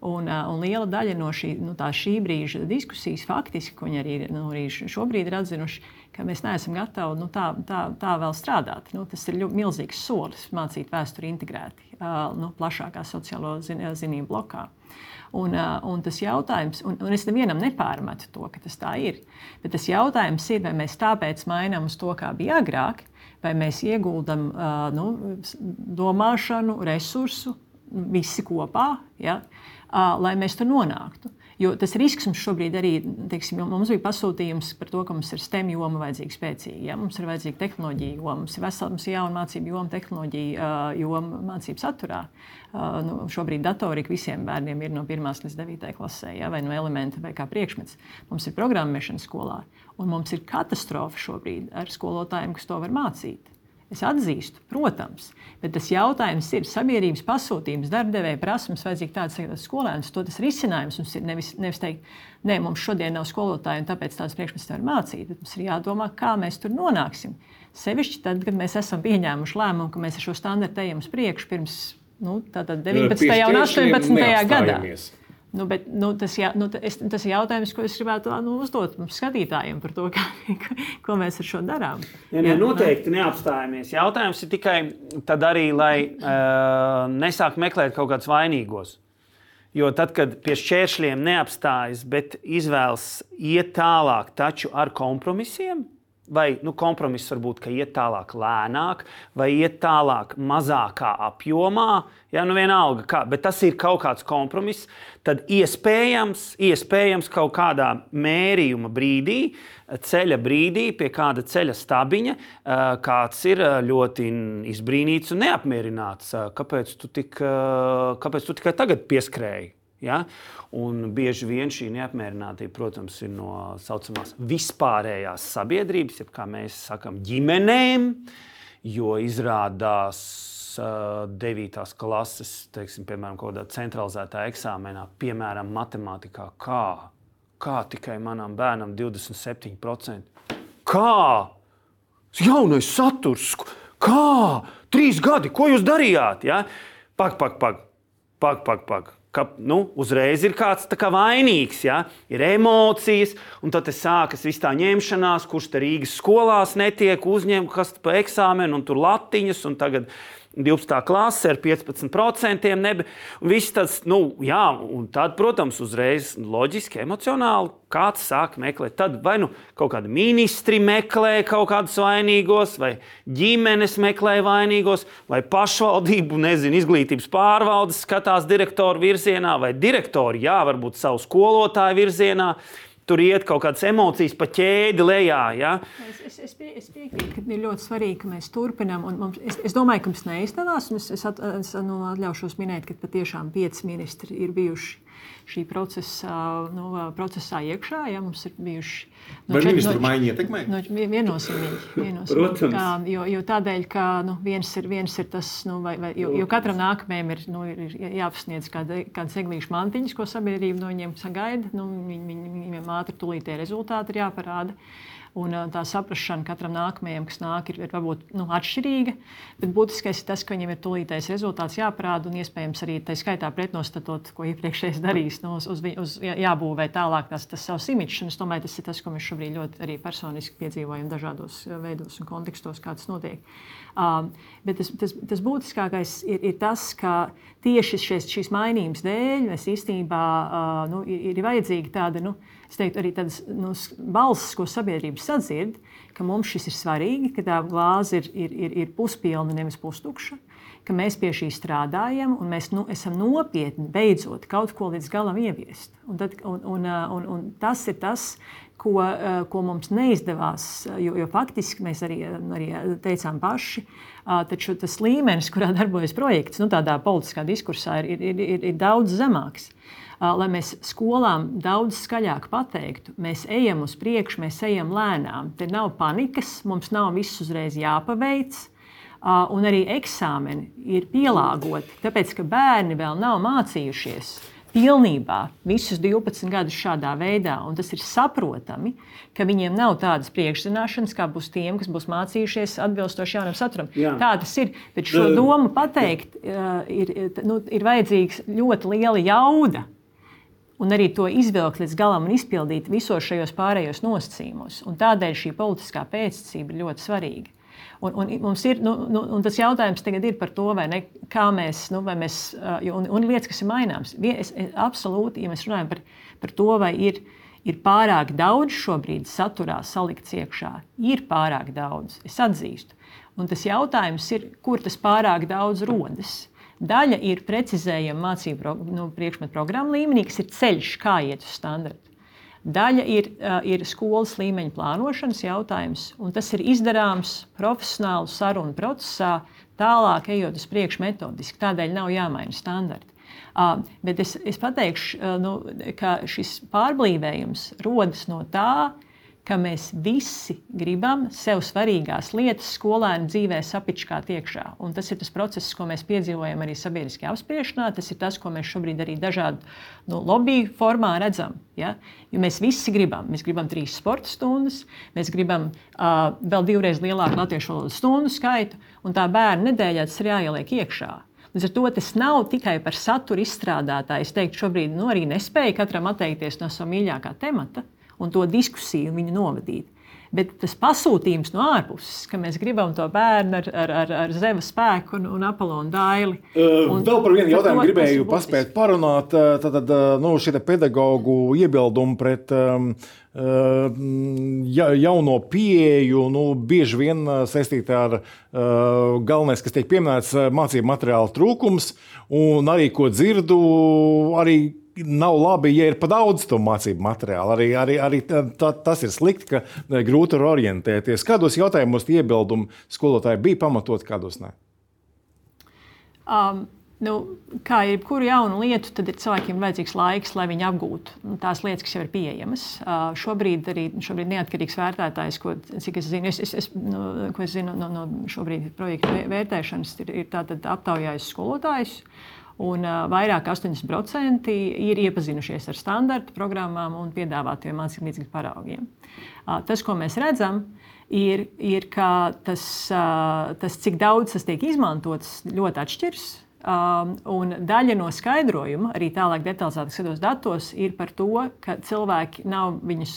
Un, un liela daļa no šī, nu, šī brīža diskusijas faktiski, ko viņi arī, nu, arī šobrīd ir atzinuši, ka mēs neesam gatavi nu, tā, tā, tā vēl strādāt. Nu, tas ir ļoti milzīgs solis mācīt vēsturi integrēti nu, plašākā sociālo zin, zinību blokā. Un, un tas jautājums, un, un es nevienam nepārmetu to, ka tas tā ir, bet tas jautājums ir, vai mēs tāpēc mainām uz to, kā bija agrāk, vai mēs ieguldam nu, domāšanu, resursu, visi kopā, ja, lai mēs tur nonāktu. Jo tas risks mums šobrīd arī, teiksim, mums bija pasūtījums par to, ka mums ir STEM joma vajadzīga spēcīga. Ja? Mums ir vajadzīga tehnoloģija joma, mums ir vesela mums ir jauna mācība joma, tehnoloģija joma mācību saturā. Nu, šobrīd datorika visiem bērniem ir no 1 līdz 9 klasē, ja? vai no elementa, vai kā priekšmets. Mums ir programmēšana skolā, un mums ir katastrofa šobrīd ar skolotājiem, kas to var mācīt. Es atzīstu, protams, bet tas jautājums ir sabiedrības pasūtījums, darbdevēja prasības, vajadzīgi tāds skolēns. To tas risinājums mums ir nevis, nevis teikt, nē, mums šodien nav skolotāji, un tāpēc tādas priekšmetus nevar mācīt. Mums ir jādomā, kā mēs tur nonāksim. Sevišķi tad, kad mēs esam pieņēmuši lēmumu, ka mēs ar šo standartu ejam uz priekšu pirms nu, 19. un 18. gadā. Nu, bet, nu, tas, jā, nu, es, tas ir jautājums, ko es gribētu nu, uzdot skatītājiem par to, kā, ko mēs ar šo darām. Ja, ne, noteikti neapstājamies. Jautājums ir tikai tad arī, lai uh, nesāk meklēt kaut kādus vainīgos. Jo tad, kad pie šķēršļiem neapstājas, bet izvēlas iet tālāk, taču ar kompromisiem, Vai nu, kompromiss var būt, ka iet tālāk lēnāk, vai iet tālāk mazākā apjomā. Ja, nu vienalga, kā, bet tas ir kaut kāds kompromiss. Tad iespējams, iespējams kaut kādā mērījuma brīdī, ceļa brīdī, pie kāda ceļa stabiņa, kāds ir ļoti izbrīnīts un neapmierināts. Kāpēc tu, tik, kāpēc tu tikai tagad pieskrēji? Ja? Un bieži vien šī neapmierinātība, protams, ir no tā saucamās vispārējās sabiedrības, jeb kā mēs sakām, ģimenēm, jo izrādās 9. klases, teiksim, piemēram, kaut kādā centralizētā eksāmenā, piemēram, matemātikā, kā, kā tikai manam bērnam 27%. Kā? Jaunais saturs, kā? Trīs gadi, ko jūs darījāt? Ja? Pak, pak, pak, pak, pak, pak ka nu, uzreiz ir kāds kā vainīgs, ja? ir emocijas, un tad sākas viss tā ņemšanās, kurš te Rīgas skolās netiek uzņemts, kas pa eksāmenu, un tur latiņas, un tagad 12. klase ar 15%. Nebe, tas, nu, jā, un tad, protams, uzreiz loģiski, emocionāli kāds sāk meklēt. Tad vai nu kaut kādi ministri meklē kaut kādus vainīgos, vai ģimenes meklē vainīgos, vai pašvaldību, nezinu, izglītības pārvaldes skatās direktoru virzienā, vai direktori, jā, varbūt savu skolotāju virzienā tur iet kaut kādas emocijas pa ķēdi lejā. Ja? Es, es, es, pie, es piekrītu, ka ir ļoti svarīgi, ka mēs turpinām. Mums, es, es domāju, ka mums neizdevās. Es, es, at, es nu, atļaušos minēt, ka patiešām pieci ministri ir bijuši šī procesa, nu, procesā iekšā. Ja, mums ir bijuši. No Vai ministru no, maiņa ietekmē? No, viennozīmīgi. viennozīmīgi kā, jo, jo tādēļ, ka nu, viens, ir, viens ir tas, nu, vai, vai, jo, jo katram nākamajam ir, nu, ir jāpasniedz kāda, kādas eglīšu mantiņas, ko sabiedrība no viņiem sagaida. Nu, viņ, viņ, viņiem ātri tulītie rezultāti ir jāparāda. Uh, Un tā saprāšana katram nākamajam, kas nāk, ir, ir varbūt nu, atšķirīga. Bet būtiskais ir tas, ka viņam ir tūlītējs rezultāts jāparāda un iespējams arī tā skaitā pretnostatot, ko iepriekšējais darījis, nu, uz, uz, jābūvē tālāk tas, tas savs imidžs. Es domāju, tas ir tas, ko mēs šobrīd ļoti arī personiski piedzīvojam dažādos veidos un kontekstos, kā tas notiek. Uh, bet tas, tas, tas būtiskākais ir, ir tas, ka tieši šies, šīs mainības dēļ mēs īstenībā uh, nu, ir, ir vajadzīga tāda. Nu, es teiktu, arī tādas nu, balss, ko sabiedrība sadzird, ka mums šis ir svarīgi, ka tā glāze ir, ir, ir, ir puspilna, nevis pustukša, ka mēs pie šī strādājam un mēs nu, esam nopietni beidzot kaut ko līdz galam ieviest. Un, tad, un, un, un, un tas ir tas, ko, ko mums neizdevās, jo, jo faktiski mēs arī, arī teicām paši, taču tas līmenis, kurā darbojas projekts, nu, tādā politiskā diskursā, ir, ir, ir, ir daudz zemāks lai mēs skolām daudz skaļāk pateiktu, mēs ejam uz priekšu, mēs ejam lēnām. Te nav panikas, mums nav viss uzreiz jāpaveic. Un arī eksāmeni ir pielāgoti, tāpēc ka bērni vēl nav mācījušies pilnībā visus 12 gadus šādā veidā, un tas ir saprotami, ka viņiem nav tādas priekšzināšanas, kā būs tiem, kas būs mācījušies atbilstoši jaunam saturam. Jā. Tā tas ir. Bet šo domu pateikt, ir, nu, ir vajadzīgs ļoti liela jauda. Un arī to izvilkt līdz galam un izpildīt visos šajos pārējos nosacījumos. Un tādēļ šī politiskā pēctecība ir ļoti svarīga. Un, un, ir, nu, nu, un tas jautājums tagad ir par to, ne, kā mēs, nu, mēs un, un lietas, kas ir maināmas. Es, es, absolūti, ja mēs runājam par, par to, vai ir, ir pārāk daudz šobrīd saturā salikts iekšā, ir pārāk daudz, es atzīstu. Un tas jautājums ir, kur tas pārāk daudz rodas. Daļa ir precizējama mācību nu, priekšmetu programmu līmenī, kas ir ceļš, kā iet uz standartu. Daļa ir, ir skolas līmeņa plānošanas jautājums, un tas ir izdarāms profesionālu sarunu procesā, tālāk ejot uz priekšu metodiski. Tādēļ nav jāmaina standarti. Uh, bet es, es pateikšu, uh, nu, ka šis pārblīvējums rodas no tā, ka mēs visi gribam sev svarīgās lietas skolēnu dzīvē sapičkāt iekšā. Un tas ir tas process, ko mēs piedzīvojam arī sabiedriskajā apspriešanā. Tas ir tas, ko mēs šobrīd arī dažādu nu, lobby formā redzam. Ja? Jo mēs visi gribam. Mēs gribam trīs sporta stundas, mēs gribam uh, vēl divreiz lielāku latviešu valodas stundu skaitu, un tā bērnu nedēļā tas ir jāieliek iekšā. Līdz ar to tas nav tikai par satura izstrādātāju. Es teiktu, šobrīd nu, arī nespēju katram atteikties no sava mīļākā temata un to diskusiju viņu novadīt. Bet tas pasūtījums no ārpuses, ka mēs gribam to bērnu ar, ar, ar, ar zeva spēku un, un apelsīnu daili. Un, Vēl par vienu jautājumu gribēju paspēt parunāt. Tad, nu, šie pedagoģu iebildumi pret um, ja, jauno pieeju, nu, bieži vien saistīta ar uh, galvenais, kas tiek pieminēts, mācību materiālu trūkums. Un arī, ko dzirdu, arī nav labi, ja ir par daudz to mācību materiālu. Arī, arī, arī tā, tas ir slikti, ka e, grūti ir orientēties. Kādos jautājumos tie iebildumi skolotāji bija pamatot, kādos ne? Um. Nu, kā jebkuru jaunu lietu, tad ir cilvēkiem vajadzīgs laiks, lai viņi apgūtu tās lietas, kas jau ir pieejamas. Uh, šobrīd arī šobrīd neatkarīgs vērtētājs, ko, es zinu, es, es, es, nu, ko es zinu no, no šobrīd projekta vērtēšanas, ir, ir aptaujājis skolotājus. Uh, Un vairāk kā 80% ir iepazinušies ar standarta programmām un piedāvātiem mācību līdzekļu paraugiem. Tas, ko mēs redzam, ir, ir ka tas, tas, cik daudz tas tiek izmantots, ļoti atšķiras. Um, daļa no skaidrojuma, arī tālāk detalizētāk skatos datos, ir par to, ka cilvēki nav viņus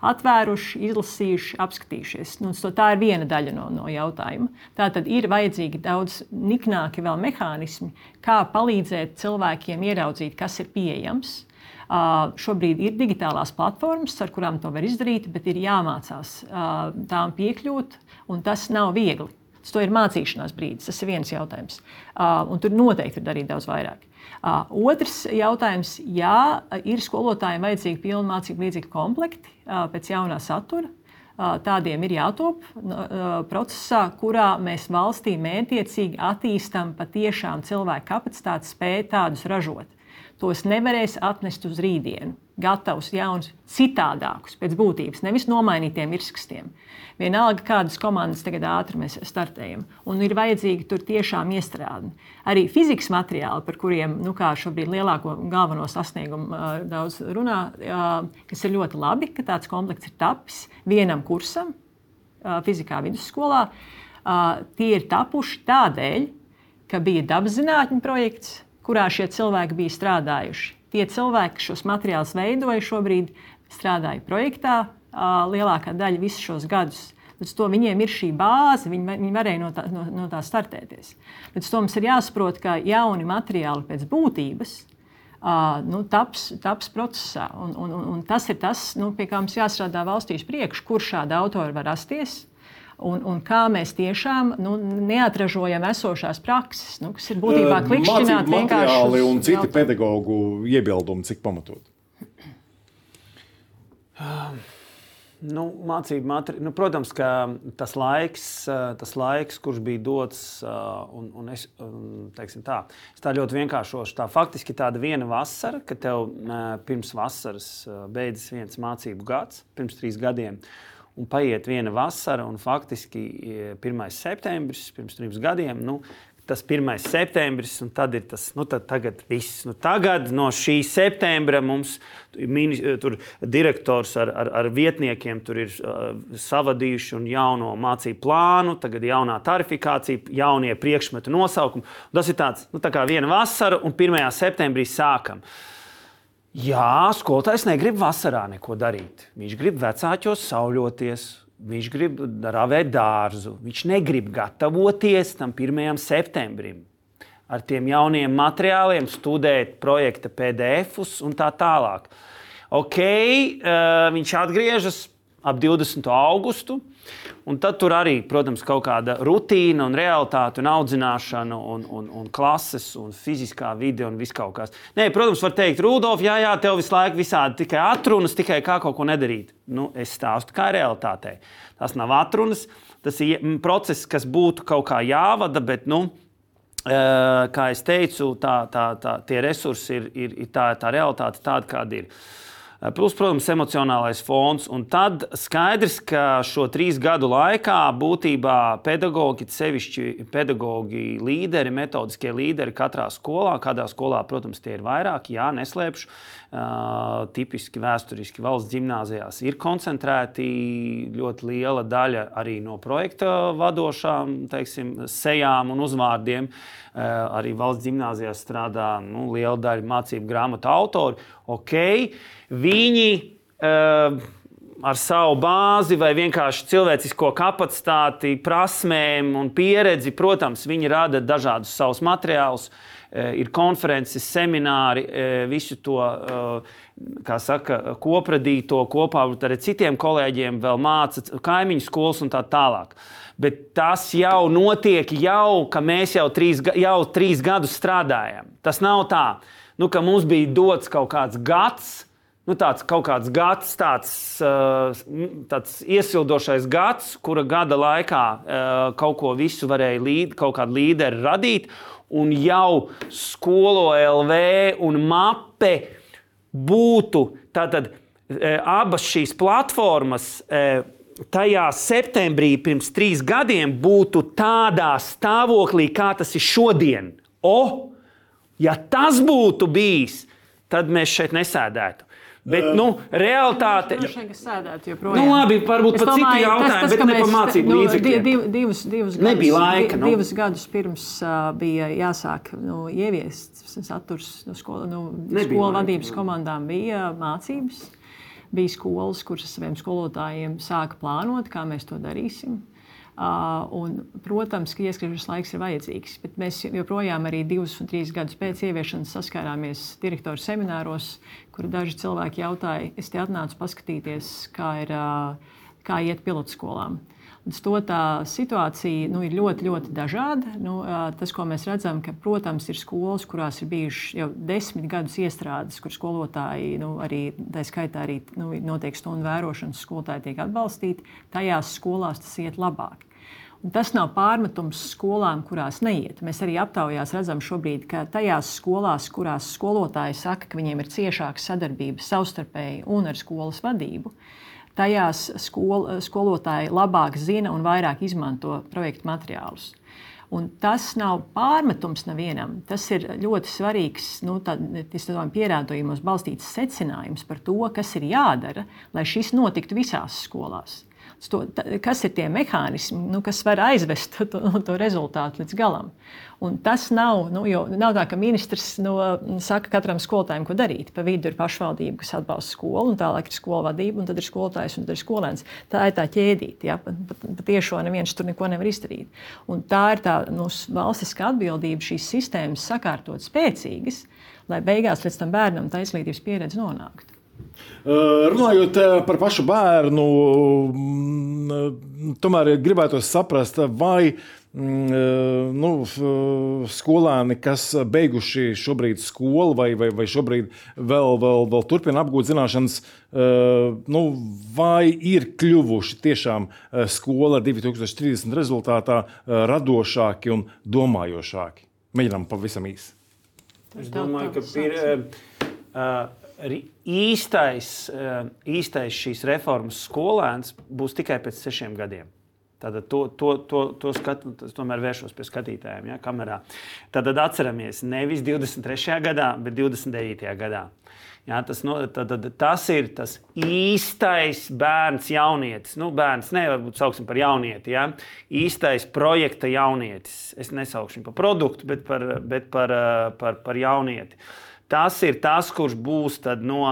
atvēruši, izlasījuši, apskatījušies. Nu, tā ir viena daļa no, no jautājuma. Tā tad ir vajadzīgi daudz niknāki vēl mehānismi, kā palīdzēt cilvēkiem ieraudzīt, kas ir pieejams. Uh, šobrīd ir digitālās platformas, ar kurām to var izdarīt, bet ir jāmācās uh, tām piekļūt, un tas nav viegli. Tas ir mācīšanās brīdis, tas ir viens jautājums. Uh, tur noteikti ir darīt daudz vairāk. Uh, otrs jautājums, jā, ir skolotājiem vajadzīgi pilna mācību līdzekļu komplekti uh, pēc jaunā satura. Uh, tādiem ir jātop procesā, kurā mēs valstī mētiecīgi attīstām patiešām cilvēku kapacitāti, spēju tādus ražot tos nevarēs atnest uz rītdienu. Gatavus, jaunus, citādākus, pēc būtības, nevis nomainītiem irskstiem. Vienalga, kādas komandas tagad ātri mēs startējam, un ir vajadzīga tur tiešām iestrāde. Arī fizikas materiāli, par kuriem nu, šobrīd lielāko galveno sasniegumu uh, daudz runā, uh, kas ir ļoti labi, ka tāds komplekts ir tapis vienam kursam, uh, fizikā vidusskolā. Uh, tie ir tapuši tādēļ, ka bija dabas zinātņu projekts, kurā šie cilvēki bija strādājuši. Tie cilvēki, kas šos materiālus veidoja, šobrīd strādāja projektā lielākā daļa visus šos gadus. Līdz to viņiem ir šī bāze, viņi, viņi varēja no tā, no, no tā startēties. Līdz to mums ir jāsaprot, ka jauni materiāli pēc būtības uh, nu, taps, taps procesā. Un, un, un tas ir tas, nu, pie kā mums jāstrādā valstīs priekš, kur šādi autori var rasties un, un kā mēs tiešām nu, neatražojam esošās prakses, nu, kas ir būtībā klikšķināt vienkārši. Un citi jautājumu. pedagoģu iebildumi, cik pamatot? Nu, mācību materiāli. Nu, protams, ka tas laiks, tas laiks, kurš bija dots, un, un es, tā, es tā ļoti vienkāršošu. Tā faktiski tāda viena vasara, kad tev pirms vasaras beidzas viens mācību gads, pirms trīs gadiem. Un paiet viena vasara, un faktiski 1. septembris, pirms trim gadiem, nu, tas 1. septembris, un tad ir tas, nu, tad tagad viss. Nu, tagad no šī septembra mums mini, tur direktors ar, ar, ar vietniekiem tur ir uh, savadījuši un jauno mācību plānu, tagad jaunā tarifikācija, jaunie priekšmetu nosaukumi. Tas ir tāds, nu, tā kā viena vasara, un 1. septembrī sākam. Jā, skolotājs negrib vasarā neko darīt. Viņš grib vecāķos sauļoties, Viņš grib ravēt dārzu, viņš negrib gatavoties tam 1. septembrim. Ar tiem jauniem materiāliem, studēt projekta PDF un tā tālāk. Ok, uh, viņš atgriežas ap 20. augustu. Un tad tur arī, protams, kaut kāda rutīna, un realitāte, un audzināšana, un, un, un klases, un fiziskā vide, un viss kaut kas. Nē, protams, var teikt, Rudolf, jā, jā, tev visu laiku visādi tikai atrunas, tikai kā kaut ko nedarīt. Nu, es stāstu kā realitātē. Tas nav atrunas, tas ir process, kas būtu kaut kā jāvada, bet, nu, kā jau teicu, tā, tā, tā, tie resursi ir, ir, ir tā, tā realitāte tāda, kāda ir. Plus, protams, emocionālais fons. Un tad skaidrs, ka šo trīs gadu laikā būtībā pedagoģi, sevišķi pedagoģi, līderi, metodiskie līderi katrā skolā, kādā skolā, protams, tie ir vairāk, jā, neslēpšu. Uh, tipiski vēsturiski valsts gimnājās ir koncentrēti ļoti liela daļa arī no projekta vadošām teiksim, sejām un uzvārdiem. Uh, arī valsts gimnājās strādā nu, liela daļa mācību grāmatu autori. Okay, viņi uh, ar savu bāzi vai vienkārši cilvēcisko kapacitāti, prasmēm un pieredzi, protams, viņi rada dažādus savus materiālus. Eh, ir konferences, semināri, eh, visu to saka, kopradīto kopā ar citiem kolēģiem, vēl māca kaimiņu skolas un tā tālāk. Bet tas jau notiek, jau, ka mēs jau trīs, jau trīs gadus strādājam. Tas nav tā, nu, ka mums bija dots kaut kāds gads, nu, tāds kaut kāds gads, tāds, tāds iesildošais gads, kura gada laikā kaut ko visu varēja līd, kaut kādu līderi radīt un jau skolo LV un mape būtu tātad e, abas šīs platformas. Tajā septembrī pirms trīs gadiem būtu tādā stāvoklī, kā tas ir šodien. O, ja tas būtu bijis, tad mēs šeit nesēdētu. Bet, nu, realitāte ir tāda, ka. Nu, labi, varbūt jautājumu, tas, tas, bet ne par mācību nu, līdzekļiem. Div, divus, divus Nebija gadus, laika. Nu. Divus gadus pirms uh, bija jāsāk nu, ieviest saturs no skolu, nu, skolu vadības laika, komandām, bija mācības. Bija skolas, kuras saviem skolotājiem sāka plānot, kā mēs to darīsim. Uh, un, protams, ka ieskriešanas laiks ir vajadzīgs, bet mēs joprojām arī divus un trīs gadus pēc ieviešanas saskārāmies direktoru semināros, kur daži cilvēki jautāja, es te atnācu paskatīties, kā, ir, uh, kā iet pilotskolām. To tā situācija nu, ir ļoti, ļoti dažāda. Nu, tas, ko mēs redzam, ka, protams, ir skolas, kurās ir bijušas jau desmit gadus iestrādes, kur skolotāji, nu, arī tā skaitā, arī nu, notiek stundu vērošanas, skolotāji tiek atbalstīti. Tajās skolās tas iet labāk. Un tas nav pārmetums skolām, kurās neiet. Mēs arī aptaujās redzam, šobrīd, ka tajās skolās, kurās skolotāji saka, ka viņiem ir ciešāka sadarbība savstarpēji un ar skolas vadību, tajās skol, skolotāji labāk zina un vairāk izmanto projektu materiālus. Un tas nav pārmetums nevienam. Tas ir ļoti svarīgs, nu, pierādījumos balstīts secinājums par to, kas ir jādara, lai šis notiktu visās skolās to, kas ir tie mehānismi, nu, kas var aizvest to, to rezultātu līdz galam. Un tas nav, nu, nav tā, ka ministrs nu, saka katram skolotājam, ko darīt. Pa vidu ir pašvaldība, kas atbalsta skolu, un tālāk ir skola vadība, un tad ir skolotājs un tad ir skolēns. Tā ir tā ķēdīte. Ja? Patiešām neviens tur neko nevar izdarīt. Un tā ir tā nu, valstiskā atbildība šīs sistēmas sakārtot spēcīgas, lai beigās līdz tam bērnam tā izglītības pieredze nonāktu. Runājot par pašu bērnu, mm, tomēr gribētu saprast, vai mm, nu, skolēni, kas beiguši šobrīd skolu, vai, vai, vai šobrīd vēl, vēl, vēl turpina apgūt zināšanas, nu, vai ir kļuvuši tiešām skola 2030 rezultātā radošāki un domājošāki? Mēģinām pavisam īsi. Es domāju, ka pir, uh, īstais, eh, īstais šīs reformas skolēns būs tikai pēc sešiem gadiem. Tad to, to, to, to skatu, tomēr vēršos pie skatītājiem, ja, kamerā. Tad, tad atceramies nevis 23. gadā, bet 29. gadā. Ja, tas, no, tad, tad, tas ir tas īstais bērns, jaunietis. Nu, bērns nevar būt sauksim par jaunieti. Ja? Īstais projekta jaunietis. Es nesaukšu viņu par produktu, bet par, bet par, par, par jaunieti. Tas ir tas, kurš būs no,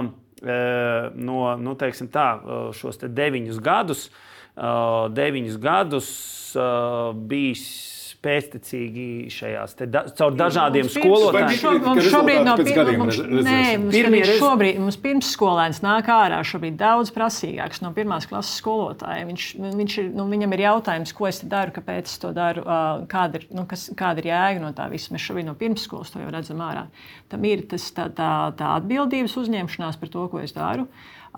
no nu, tā, šos deviņus gadus, deviņus gadus bijis pēctecīgi šajās da, caur dažādiem skolotājiem. Mums šobrīd nav pirmās šobrīd mums pirmsskolēns nāk ārā šobrīd daudz prasīgāks no pirmās klases skolotāja. Viņš, viņš ir, nu, viņam ir jautājums, ko es daru, kāpēc es to daru, kāda ir, nu, kas, kāda ir jēga no tā visa. Mēs šobrīd no pirmsskolas to jau redzam ārā. Tam ir tas, tā, tā, tā atbildības uzņemšanās par to, ko es daru.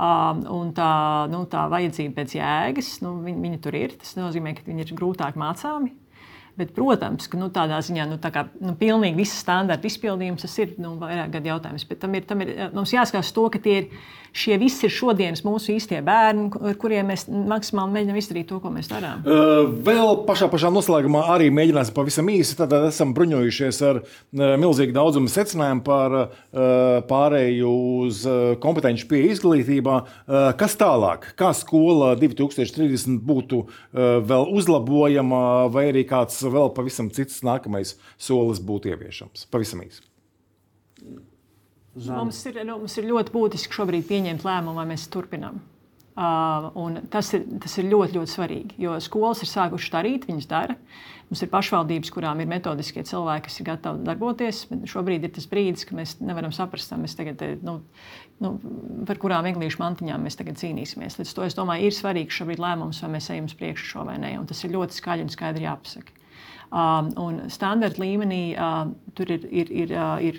Um, un tā, nu, tā vajadzība pēc jēgas, nu, viņa, viņa tur ir. Tas nozīmē, ka viņi ir grūtāk mācāmi. Bet, protams, ka nu, tādā ziņā nu, tā kā, nu, pilnīgi visas standarta izpildījums tas ir nu, vairāk gadu jautājums. Bet tam ir, tam ir mums jāskatās to, ka tie ir šie visi ir šodienas mūsu īstie bērni, ar kuriem mēs maksimāli mēģinām izdarīt to, ko mēs darām. Vēl pašā, pašā noslēgumā arī mēģināsim pavisam īsi. Tad esam bruņojušies ar milzīgu daudzumu secinājumu par pārēju uz kompetenci pie izglītībā. Kas tālāk? Kā skola 2030 būtu vēl uzlabojama, vai arī kāds vēl pavisam cits nākamais solis būtu ieviešams? Pavisam īsi. Zani. Mums ir, nu, mums ir ļoti būtiski šobrīd pieņemt lēmumu, vai mēs turpinām. Uh, tas, ir, tas ir ļoti, ļoti svarīgi, jo skolas ir sākušas darīt, viņas dara. Mums ir pašvaldības, kurām ir metodiskie cilvēki, kas ir gatavi darboties. Šobrīd ir tas brīdis, kad mēs nevaram saprast, mēs tagad, nu, nu, par kurām eglīšu mantiņām mēs tagad cīnīsimies. Līdz to es domāju, ir svarīgs šobrīd lēmums, vai mēs ejam uz priekšu šo vai nē. Un tas ir ļoti skaļi un skaidri jāpasaka. Um, un standarta līmenī uh, tur ir, ir, ir, uh, ir,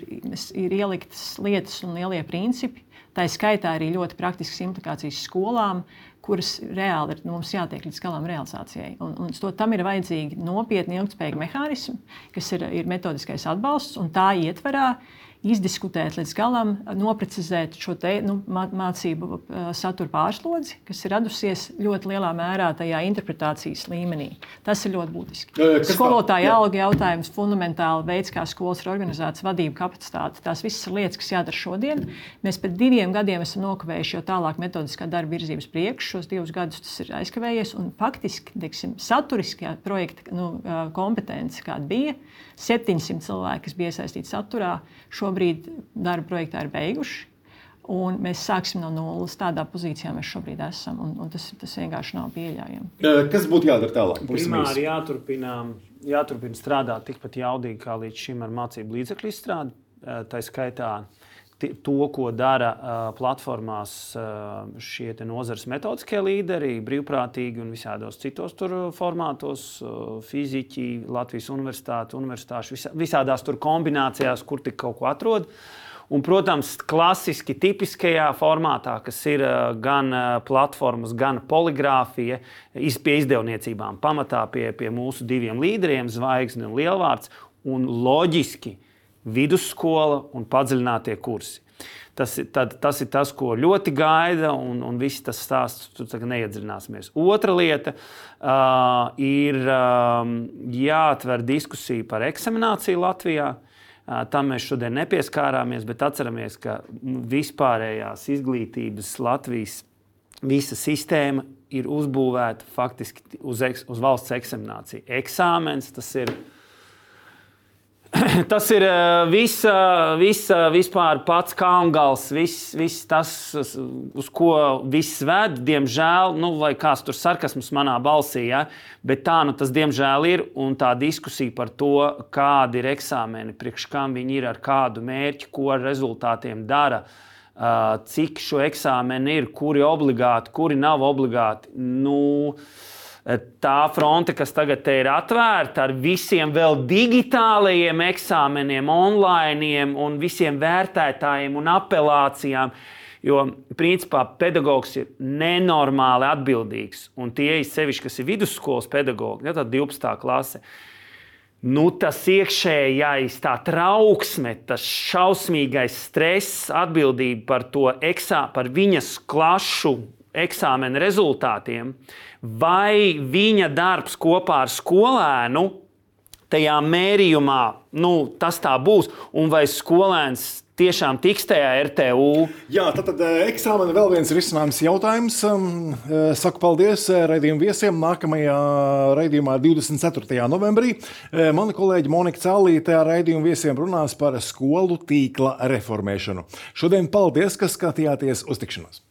ir ieliktas lietas un lielie principi. Tā ir skaitā arī ļoti praktiskas implikācijas skolām, kuras reāli ir nu, mums jātiek līdz galam realizācijai. Un, un to, tam ir vajadzīgi nopietni, ilgspējīgi mehānismi, kas ir, ir metodiskais atbalsts, un tā ietverā izdiskutēt līdz galam, noprecizēt šo te, nu, mācību satura pārslodzi, kas ir radusies ļoti lielā mērā tajā interpretācijas līmenī. Tas ir ļoti būtiski. Skolotāja alga jautājums, fundamentāli veids, kā skolas ir organizētas, vadība, kapacitāte. Tās visas ir lietas, kas jādara šodien. Mēs pēc diviem gadiem esam nokavējuši jau tālāk metodiskā darba virzības priekšu. Šos divus gadus tas ir aizkavējies. Un faktiski, teiksim, saturiskā projekta nu, kompetence, kāda bija, 700 cilvēki, kas bija iesaistīti saturā, šobrīd darba projektā ir beiguši. Un mēs sāksim no nulles. Tādā pozīcijā mēs šobrīd esam. Un, un tas, tas vienkārši nav pieļaujami. Kas būtu jādara tālāk? Primāri jāturpina, jāturpina strādāt tikpat jaudīgi kā līdz šim ar mācību līdzekļu izstrādi. Tā skaitā to, ko dara uh, platformās uh, šie nozares metodiskie līderi, brīvprātīgi un visādos citos formātos, uh, fiziķi, Latvijas universitāte, universitāšu, visā, visādās tur kombinācijās, kur tik kaut ko atrod. Un, protams, klasiski, tipiskajā formātā, kas ir gan platformas, gan poligrāfija, pie izdevniecībām, pamatā pie, pie mūsu diviem līderiem, Zvaigznes un Lielvārds. Un loģiski, uh, vidusskola un padziļinātie kursi. Tas, tad, tas ir tas, ko ļoti gaida, un, un viss tas stāsts tur neiedziļināsimies. Otra lieta uh, ir um, jāatver diskusija par eksamināciju Latvijā. Uh, tam mēs šodien nepieskārāmies, bet atceramies, ka vispārējās izglītības Latvijas visa sistēma ir uzbūvēta faktiski uz, eks, uz valsts eksamināciju. Eksāmens tas ir tas ir viss, vis, vispār pats kalngals, viss, viss tas, uz ko viss ved. Diemžēl, nu, vai kāds tur sarkasms manā balsī, ja? bet tā nu tas diemžēl ir. Un tā diskusija par to, kādi ir eksāmeni, priekš kam viņi ir, ar kādu mērķi, ko ar rezultātiem dara. Cik šo eksāmenu ir, kuri obligāti, kuri nav obligāti. Nu, uh, tā fronte, kas tagad ir atvērta ar visiem vēl digitālajiem eksāmeniem, online un visiem vērtētājiem un apelācijām. Jo, principā, pedagogs ir nenormāli atbildīgs. Un tie, sevišķi, kas ir vidusskolas pedagogi, ja, 12. klase, nu, tas iekšējais, tā trauksme, tas šausmīgais stress, atbildība par to eksā, par viņas klašu eksāmena rezultātiem, vai viņa darbs kopā ar skolēnu tajā mērījumā, nu, tas tā būs, un vai skolēns tiešām tiks tajā RTU. Jā, tad, tad eksāmenā vēl viens risinājums jautājums. Um, saku paldies raidījuma viesiem. Nākamajā raidījumā 24. novembrī mana kolēģe Monika Cēlīte ar raidījuma viesiem runās par skolu tīkla reformēšanu. Šodien paldies, ka skatījāties uz tikšanos!